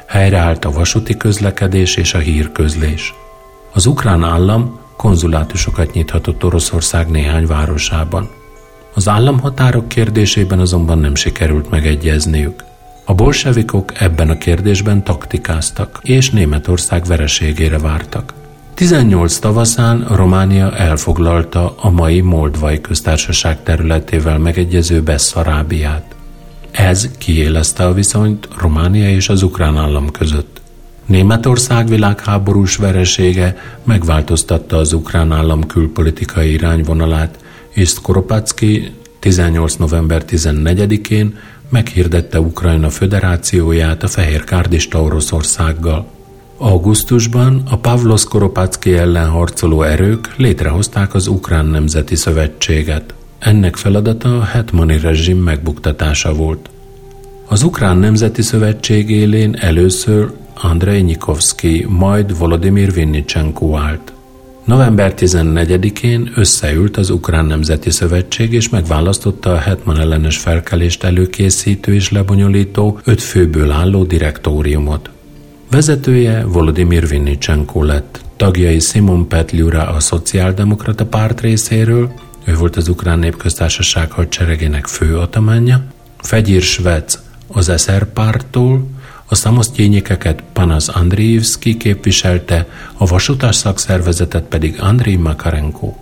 Helyreállt a vasúti közlekedés és a hírközlés. Az ukrán állam konzulátusokat nyithatott Oroszország néhány városában. Az államhatárok kérdésében azonban nem sikerült megegyezniük. A bolsevikok ebben a kérdésben taktikáztak, és Németország vereségére vártak. 18 tavaszán Románia elfoglalta a mai Moldvai köztársaság területével megegyező Besszarábiát. Ez kiélezte a viszonyt Románia és az ukrán állam között. Németország világháborús veresége megváltoztatta az ukrán állam külpolitikai irányvonalát, és Skoropacki 18. november 14-én meghirdette Ukrajna föderációját a fehér kárdista Oroszországgal. Augusztusban a Pavlo Skoropacki ellen harcoló erők létrehozták az Ukrán Nemzeti Szövetséget. Ennek feladata a hetmani rezsim megbuktatása volt. Az Ukrán Nemzeti Szövetség élén először Andrei Nyikovszki, majd Volodymyr Vinnicsenko állt. November 14-én összeült az Ukrán Nemzeti Szövetség és megválasztotta a Hetman ellenes felkelést előkészítő és lebonyolító öt főből álló direktóriumot. Vezetője Volodymyr Vinnicsenko lett, tagjai Simon Petliura a Szociáldemokrata párt részéről, ő volt az Ukrán Népköztársaság hadseregének fő atamánja, Fegyir Svec az SR pártól, a szamosztjényikeket Panas Andriivski képviselte, a vasutas szakszervezetet pedig Andriy Makarenko.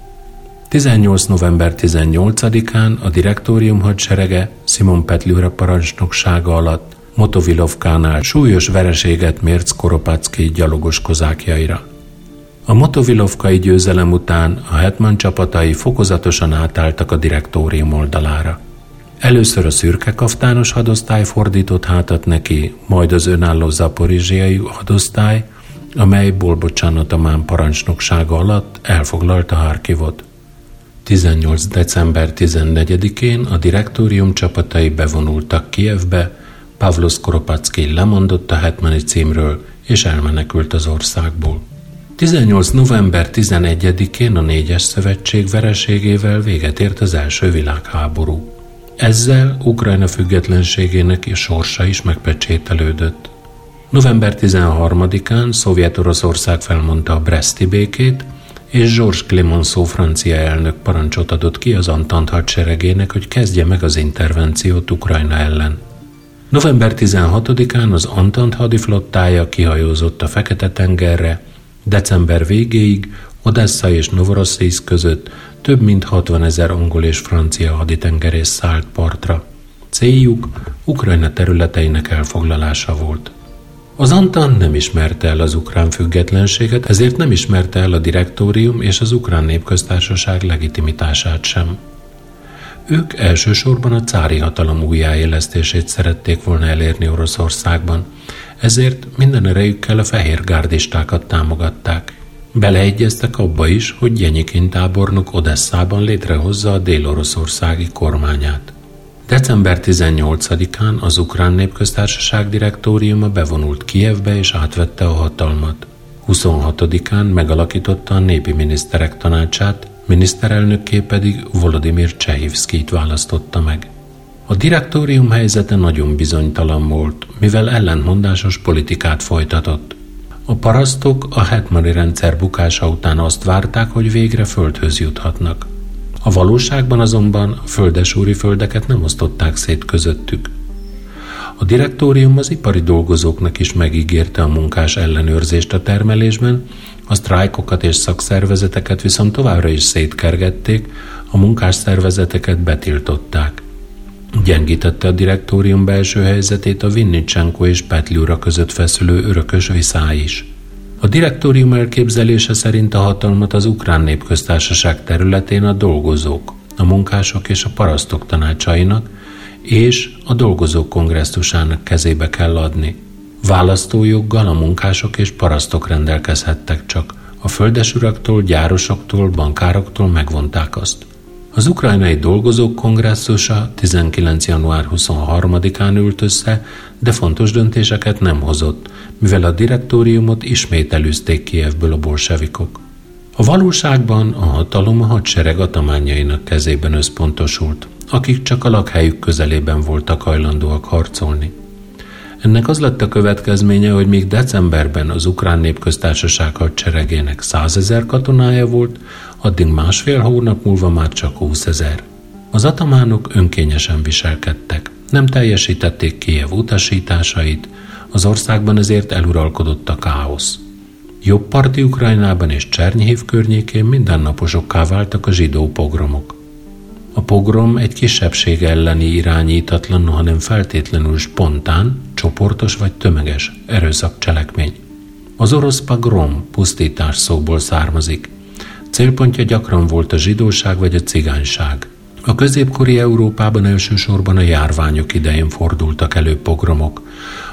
18. november 18-án a direktórium hadserege Simon Petliura parancsnoksága alatt Motovilovkánál súlyos vereséget mért Skoropacki gyalogos kozákjaira. A Motovilovkai győzelem után a Hetman csapatai fokozatosan átálltak a direktórium oldalára. Először a szürke kaftános hadosztály fordított hátat neki, majd az önálló zaporizsiai hadosztály, amely Bolbocsán Atamán parancsnoksága alatt elfoglalta Harkivot. 18. december 14-én a direktórium csapatai bevonultak Kievbe, Pavlos Koropacki lemondott a hetmani címről, és elmenekült az országból. 18. november 11-én a négyes szövetség vereségével véget ért az első világháború. Ezzel Ukrajna függetlenségének és sorsa is megpecsételődött. November 13-án Szovjet-Oroszország felmondta a Breszti békét, és Georges Clemenceau francia elnök parancsot adott ki az Antant hadseregének, hogy kezdje meg az intervenciót Ukrajna ellen. November 16-án az Antant hadiflottája kihajózott a Fekete-tengerre, december végéig Odessa és Novorosszisz között több mint 60 ezer angol és francia haditengerész szállt partra. Céljuk Ukrajna területeinek elfoglalása volt. Az Antan nem ismerte el az ukrán függetlenséget, ezért nem ismerte el a direktórium és az ukrán népköztársaság legitimitását sem. Ők elsősorban a cári hatalom újjáélesztését szerették volna elérni Oroszországban, ezért minden erejükkel a fehér gárdistákat támogatták. Beleegyeztek abba is, hogy Gyenyikin tábornok Odesszában létrehozza a dél-oroszországi kormányát. December 18-án az Ukrán Népköztársaság direktóriuma bevonult Kijevbe és átvette a hatalmat. 26-án megalakította a Népi Miniszterek Tanácsát, miniszterelnökké pedig Volodymyr Csehivszkit választotta meg. A direktórium helyzete nagyon bizonytalan volt, mivel ellentmondásos politikát folytatott. A parasztok a hetmani rendszer bukása után azt várták, hogy végre földhöz juthatnak. A valóságban azonban a földesúri földeket nem osztották szét közöttük. A direktórium az ipari dolgozóknak is megígérte a munkás ellenőrzést a termelésben, a sztrájkokat és szakszervezeteket viszont továbbra is szétkergették, a munkás szervezeteket betiltották. Gyengítette a direktórium belső helyzetét a Vinnicsenko és Petliura között feszülő örökös viszály is. A direktórium elképzelése szerint a hatalmat az ukrán népköztársaság területén a dolgozók, a munkások és a parasztok tanácsainak és a dolgozók kongresszusának kezébe kell adni. Választójoggal a munkások és parasztok rendelkezhettek csak, a földesuraktól, gyárosoktól, bankároktól megvonták azt. Az ukrajnai dolgozók kongresszusa 19. január 23-án ült össze, de fontos döntéseket nem hozott, mivel a direktóriumot ismét elűzték Kievből a bolsevikok. A valóságban a hatalom a hadsereg atamányainak kezében összpontosult, akik csak a lakhelyük közelében voltak hajlandóak harcolni. Ennek az lett a következménye, hogy még decemberben az ukrán népköztársaság hadseregének százezer katonája volt, addig másfél hónap múlva már csak 20 ezer. Az atamánok önkényesen viselkedtek, nem teljesítették Kiev utasításait, az országban ezért eluralkodott a káosz. Jobb parti Ukrajnában és Csernyhív környékén mindennaposokká váltak a zsidó pogromok. A pogrom egy kisebbség elleni irányítatlan, hanem feltétlenül spontán, csoportos vagy tömeges erőszakcselekmény. Az orosz pogrom pusztítás szóból származik. Célpontja gyakran volt a zsidóság vagy a cigányság. A középkori Európában elsősorban a járványok idején fordultak elő pogromok,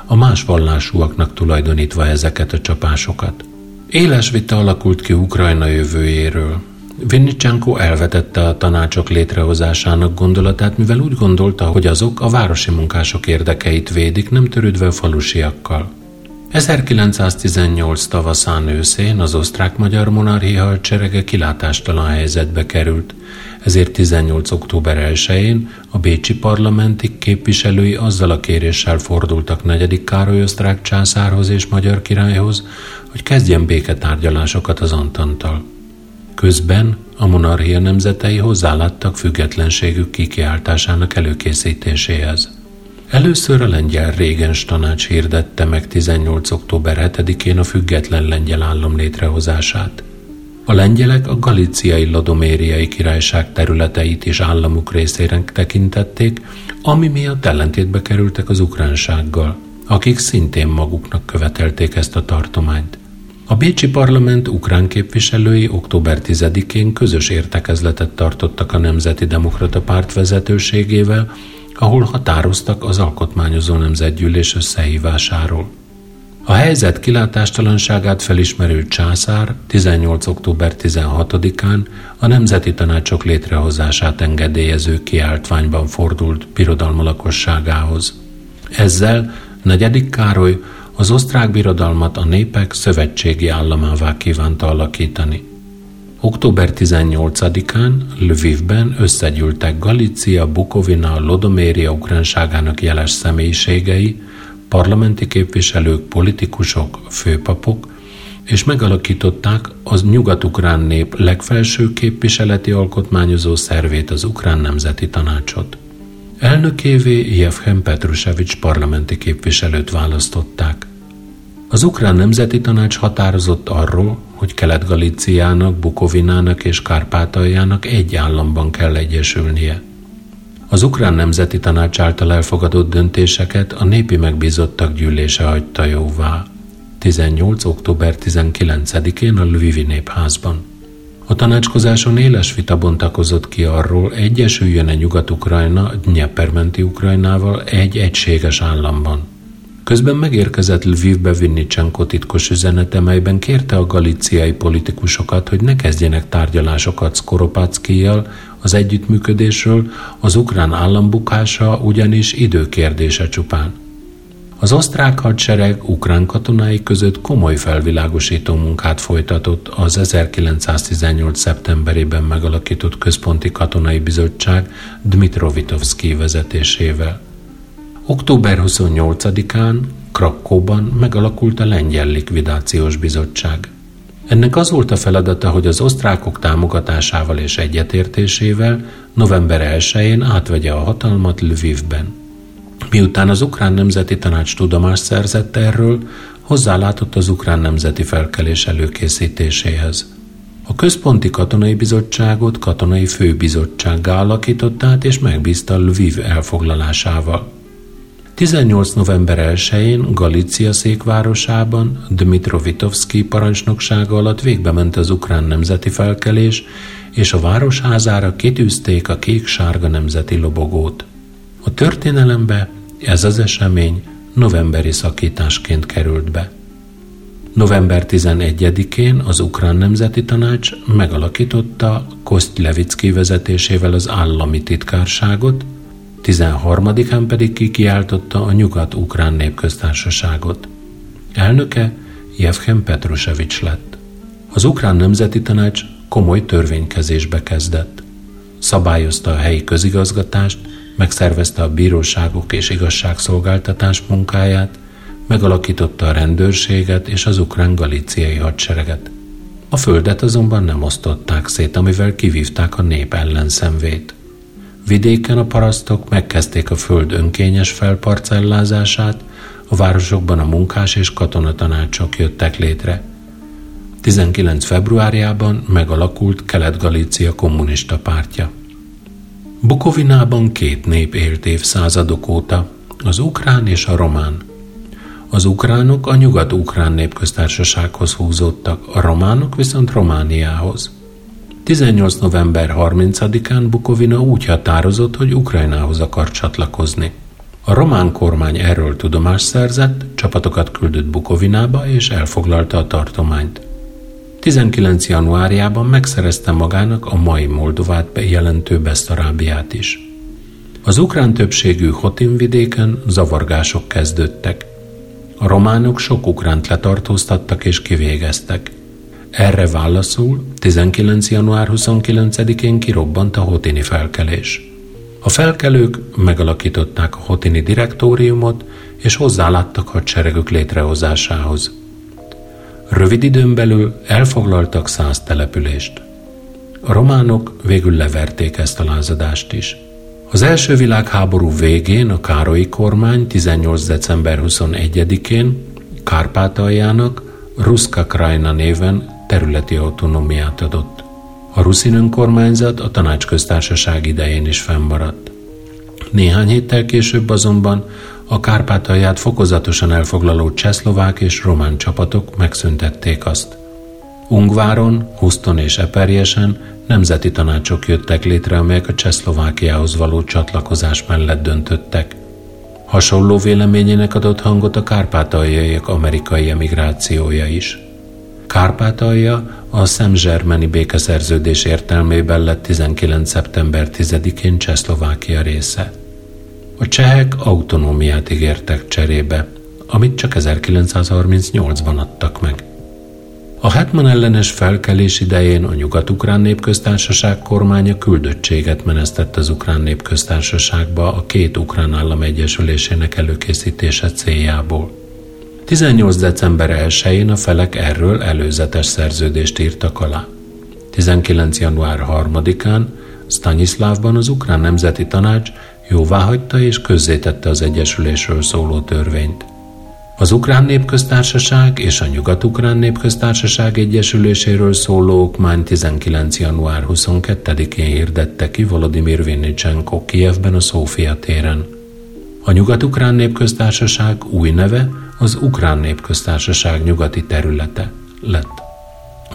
a más vallásúaknak tulajdonítva ezeket a csapásokat. Éles vita alakult ki Ukrajna jövőjéről. Vinnicsenko elvetette a tanácsok létrehozásának gondolatát, mivel úgy gondolta, hogy azok a városi munkások érdekeit védik, nem törődve a falusiakkal. 1918 tavaszán őszén az osztrák-magyar monarchia hadserege kilátástalan helyzetbe került, ezért 18. október 1-én a bécsi parlamenti képviselői azzal a kéréssel fordultak negyedik Károly osztrák császárhoz és magyar királyhoz, hogy kezdjen béketárgyalásokat az Antanttal. Közben a monarchia nemzetei hozzáláttak függetlenségük kikiáltásának előkészítéséhez. Először a lengyel régens tanács hirdette meg 18. október 7-én a független lengyel állam létrehozását. A lengyelek a galiciai ladomériai királyság területeit is államuk részére tekintették, ami miatt ellentétbe kerültek az ukránsággal, akik szintén maguknak követelték ezt a tartományt. A Bécsi Parlament ukrán képviselői október 10-én közös értekezletet tartottak a Nemzeti Demokrata Párt vezetőségével, ahol határoztak az alkotmányozó nemzetgyűlés összehívásáról. A helyzet kilátástalanságát felismerő császár 18. október 16-án a Nemzeti Tanácsok létrehozását engedélyező kiáltványban fordult birodalma lakosságához. Ezzel negyedik Károly az osztrák birodalmat a népek szövetségi államává kívánta alakítani. Október 18-án Lvivben összegyűltek Galícia, Bukovina, Lodoméria ukránságának jeles személyiségei, parlamenti képviselők, politikusok, főpapok, és megalakították az nyugat-ukrán nép legfelső képviseleti alkotmányozó szervét, az Ukrán Nemzeti Tanácsot. Elnökévé Jevhen Petrusevics parlamenti képviselőt választották. Az Ukrán Nemzeti Tanács határozott arról, hogy Kelet-Galíciának, Bukovinának és Kárpátaljának egy államban kell egyesülnie. Az Ukrán Nemzeti Tanács által elfogadott döntéseket a népi megbízottak gyűlése hagyta jóvá. 18. október 19-én a Lvivi népházban. A tanácskozáson éles vita bontakozott ki arról, egyesüljön-e Nyugat-Ukrajna Dnyepermenti Ukrajnával egy egységes államban. Közben megérkezett Lvivbe Vinnicsenko titkos üzenete, melyben kérte a galiciai politikusokat, hogy ne kezdjenek tárgyalásokat Skoropáckijjal az együttműködésről, az ukrán állambukása ugyanis időkérdése csupán. Az osztrák hadsereg ukrán katonái között komoly felvilágosító munkát folytatott az 1918. szeptemberében megalakított Központi Katonai Bizottság Dmitrovitovszki vezetésével. Október 28-án Krakóban megalakult a Lengyel Likvidációs Bizottság. Ennek az volt a feladata, hogy az osztrákok támogatásával és egyetértésével november 1-én átvegye a hatalmat Lvivben. Miután az Ukrán Nemzeti Tanács tudomást szerzett erről, hozzálátott az Ukrán Nemzeti Felkelés előkészítéséhez. A Központi Katonai Bizottságot katonai főbizottsággá alakított át és megbízta Lviv elfoglalásával. 18. november 1-én Galícia székvárosában Dmitrovitovszki parancsnoksága alatt végbe ment az ukrán nemzeti felkelés, és a városházára kitűzték a kék-sárga nemzeti lobogót. A történelembe ez az esemény novemberi szakításként került be. November 11-én az Ukrán Nemzeti Tanács megalakította Kostlevicki vezetésével az állami titkárságot, 13-án pedig kikiáltotta a Nyugat-Ukrán Népköztársaságot. Elnöke Jevhen Petrusevics lett. Az Ukrán Nemzeti Tanács komoly törvénykezésbe kezdett. Szabályozta a helyi közigazgatást, megszervezte a bíróságok és igazságszolgáltatás munkáját, megalakította a rendőrséget és az ukrán galíciai hadsereget. A földet azonban nem osztották szét, amivel kivívták a nép ellenszenvét. Vidéken a parasztok megkezdték a föld önkényes felparcellázását, a városokban a munkás és katonatanácsok jöttek létre. 19. februárjában megalakult Kelet-Galícia kommunista pártja. Bukovinában két nép élt évszázadok óta, az ukrán és a román. Az ukránok a nyugat-ukrán népköztársasághoz húzódtak, a románok viszont Romániához. 18. november 30-án Bukovina úgy határozott, hogy Ukrajnához akar csatlakozni. A román kormány erről tudomást szerzett, csapatokat küldött Bukovinába és elfoglalta a tartományt. 19. januárjában megszerezte magának a mai Moldovát bejelentő Besztarábiát is. Az ukrán többségű Hotin vidéken zavargások kezdődtek. A románok sok ukránt letartóztattak és kivégeztek. Erre válaszul 19. január 29-én kirobbant a Hotini felkelés. A felkelők megalakították a Hotini direktóriumot, és hozzáláttak hadseregük létrehozásához. Rövid időn belül elfoglaltak száz települést. A románok végül leverték ezt a lázadást is. Az első világháború végén a Károlyi kormány 18. december 21-én Kárpátaljának Ruszka Krajna néven területi autonómiát adott. A ruszin önkormányzat a tanácsköztársaság idején is fennmaradt. Néhány héttel később azonban a Kárpátalját fokozatosan elfoglaló csehszlovák és román csapatok megszüntették azt. Ungváron, Huszton és Eperjesen nemzeti tanácsok jöttek létre, amelyek a Csehszlovákiához való csatlakozás mellett döntöttek. Hasonló véleményének adott hangot a kárpátaljaiak amerikai emigrációja is. Kárpátalja a Szemzsermeni békeszerződés értelmében lett 19. szeptember 10-én Csehszlovákia része. A csehek autonómiát ígértek cserébe. amit csak 1938-ban adtak meg. A Hetman ellenes felkelés idején a Nyugat-Ukrán Népköztársaság kormánya küldöttséget menesztett az Ukrán Népköztársaságba a két ukrán állam egyesülésének előkészítése céljából. 18. december 1-én a felek erről előzetes szerződést írtak alá. 19. január 3-án Stanislavban az Ukrán Nemzeti Tanács jóváhagyta és közzétette az Egyesülésről szóló törvényt. Az Ukrán Népköztársaság és a Nyugat-Ukrán Népköztársaság Egyesüléséről szóló okmány 19. január 22-én hirdette ki Volodymyr Vinnicsenko Kievben a Szófia téren. A Nyugat-Ukrán Népköztársaság új neve az Ukrán Népköztársaság nyugati területe lett.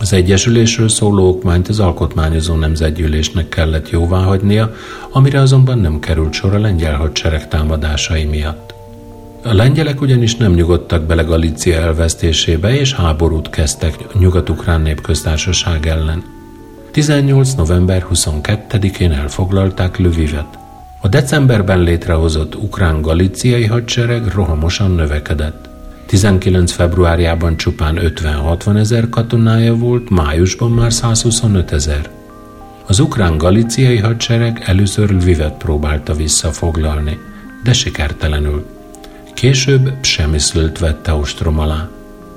Az Egyesülésről szóló okmányt az Alkotmányozó Nemzetgyűlésnek kellett jóváhagynia, amire azonban nem került sor a lengyel hadsereg támadásai miatt. A lengyelek ugyanis nem nyugodtak bele Galícia elvesztésébe, és háborút kezdtek Nyugat-Ukrán Népköztársaság ellen. 18. november 22-én elfoglalták Lvivet. A decemberben létrehozott ukrán-galíciai hadsereg rohamosan növekedett. 19 februárjában csupán 50-60 ezer katonája volt, májusban már 125 ezer. Az ukrán-galiciai hadsereg először Lvivet próbálta visszafoglalni, de sikertelenül. Később Psemiszlőt vette ostrom alá.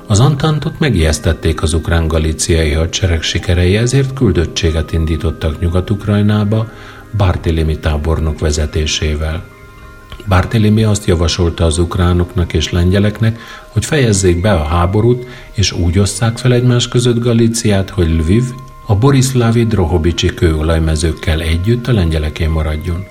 Az Antantot megijesztették az ukrán-galiciai hadsereg sikerei, ezért küldöttséget indítottak Nyugat-Ukrajnába Bartélimi tábornok vezetésével. Bartélimi azt javasolta az ukránoknak és lengyeleknek, hogy fejezzék be a háborút, és úgy osszák fel egymás között Galíciát, hogy Lviv a Borislavi Drohobicsi kőolajmezőkkel együtt a lengyeleké maradjon.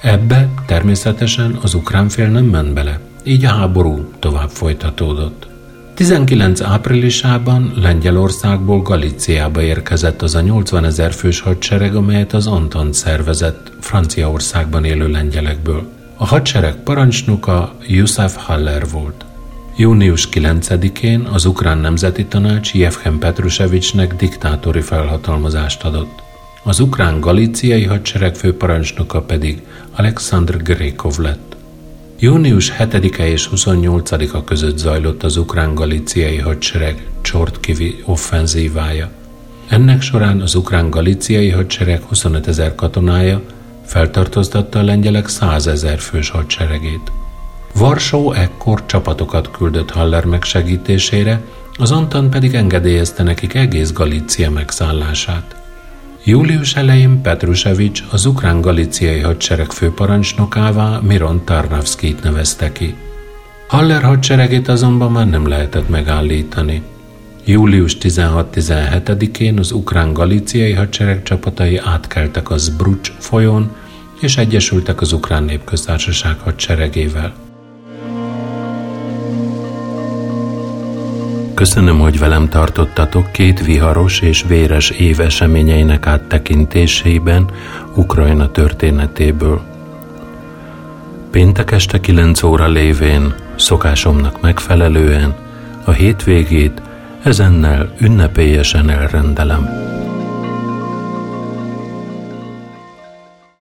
Ebbe természetesen az ukrán fél nem ment bele, így a háború tovább folytatódott. 19 áprilisában Lengyelországból Galíciába érkezett az a 80 ezer fős hadsereg, amelyet az Antant szervezett Franciaországban élő lengyelekből. A hadsereg parancsnoka József Haller volt. Június 9-én az Ukrán Nemzeti Tanács Jevhen Petrusevicsnek diktátori felhatalmazást adott. Az ukrán galíciai hadsereg főparancsnoka pedig Alexandr Grékov lett. Június 7-e és 28-a között zajlott az ukrán-galíciai hadsereg Csortkivi offenzívája. Ennek során az ukrán-galíciai hadsereg 25 ezer katonája feltartóztatta a lengyelek 100 ezer fős hadseregét. Varsó ekkor csapatokat küldött Haller megsegítésére, az Antan pedig engedélyezte nekik egész Galícia megszállását. Július elején Petrusevics az ukrán-galiciai hadsereg főparancsnokává Miron Tarnavskit nevezte ki. Haller hadseregét azonban már nem lehetett megállítani. Július 16-17-én az ukrán-galiciai hadsereg csapatai átkeltek a Zbrucs folyón, és egyesültek az ukrán népköztársaság hadseregével. Köszönöm, hogy velem tartottatok két viharos és véres év eseményeinek áttekintésében Ukrajna történetéből. Péntek este 9 óra lévén, szokásomnak megfelelően, a hétvégét ezennel ünnepélyesen elrendelem.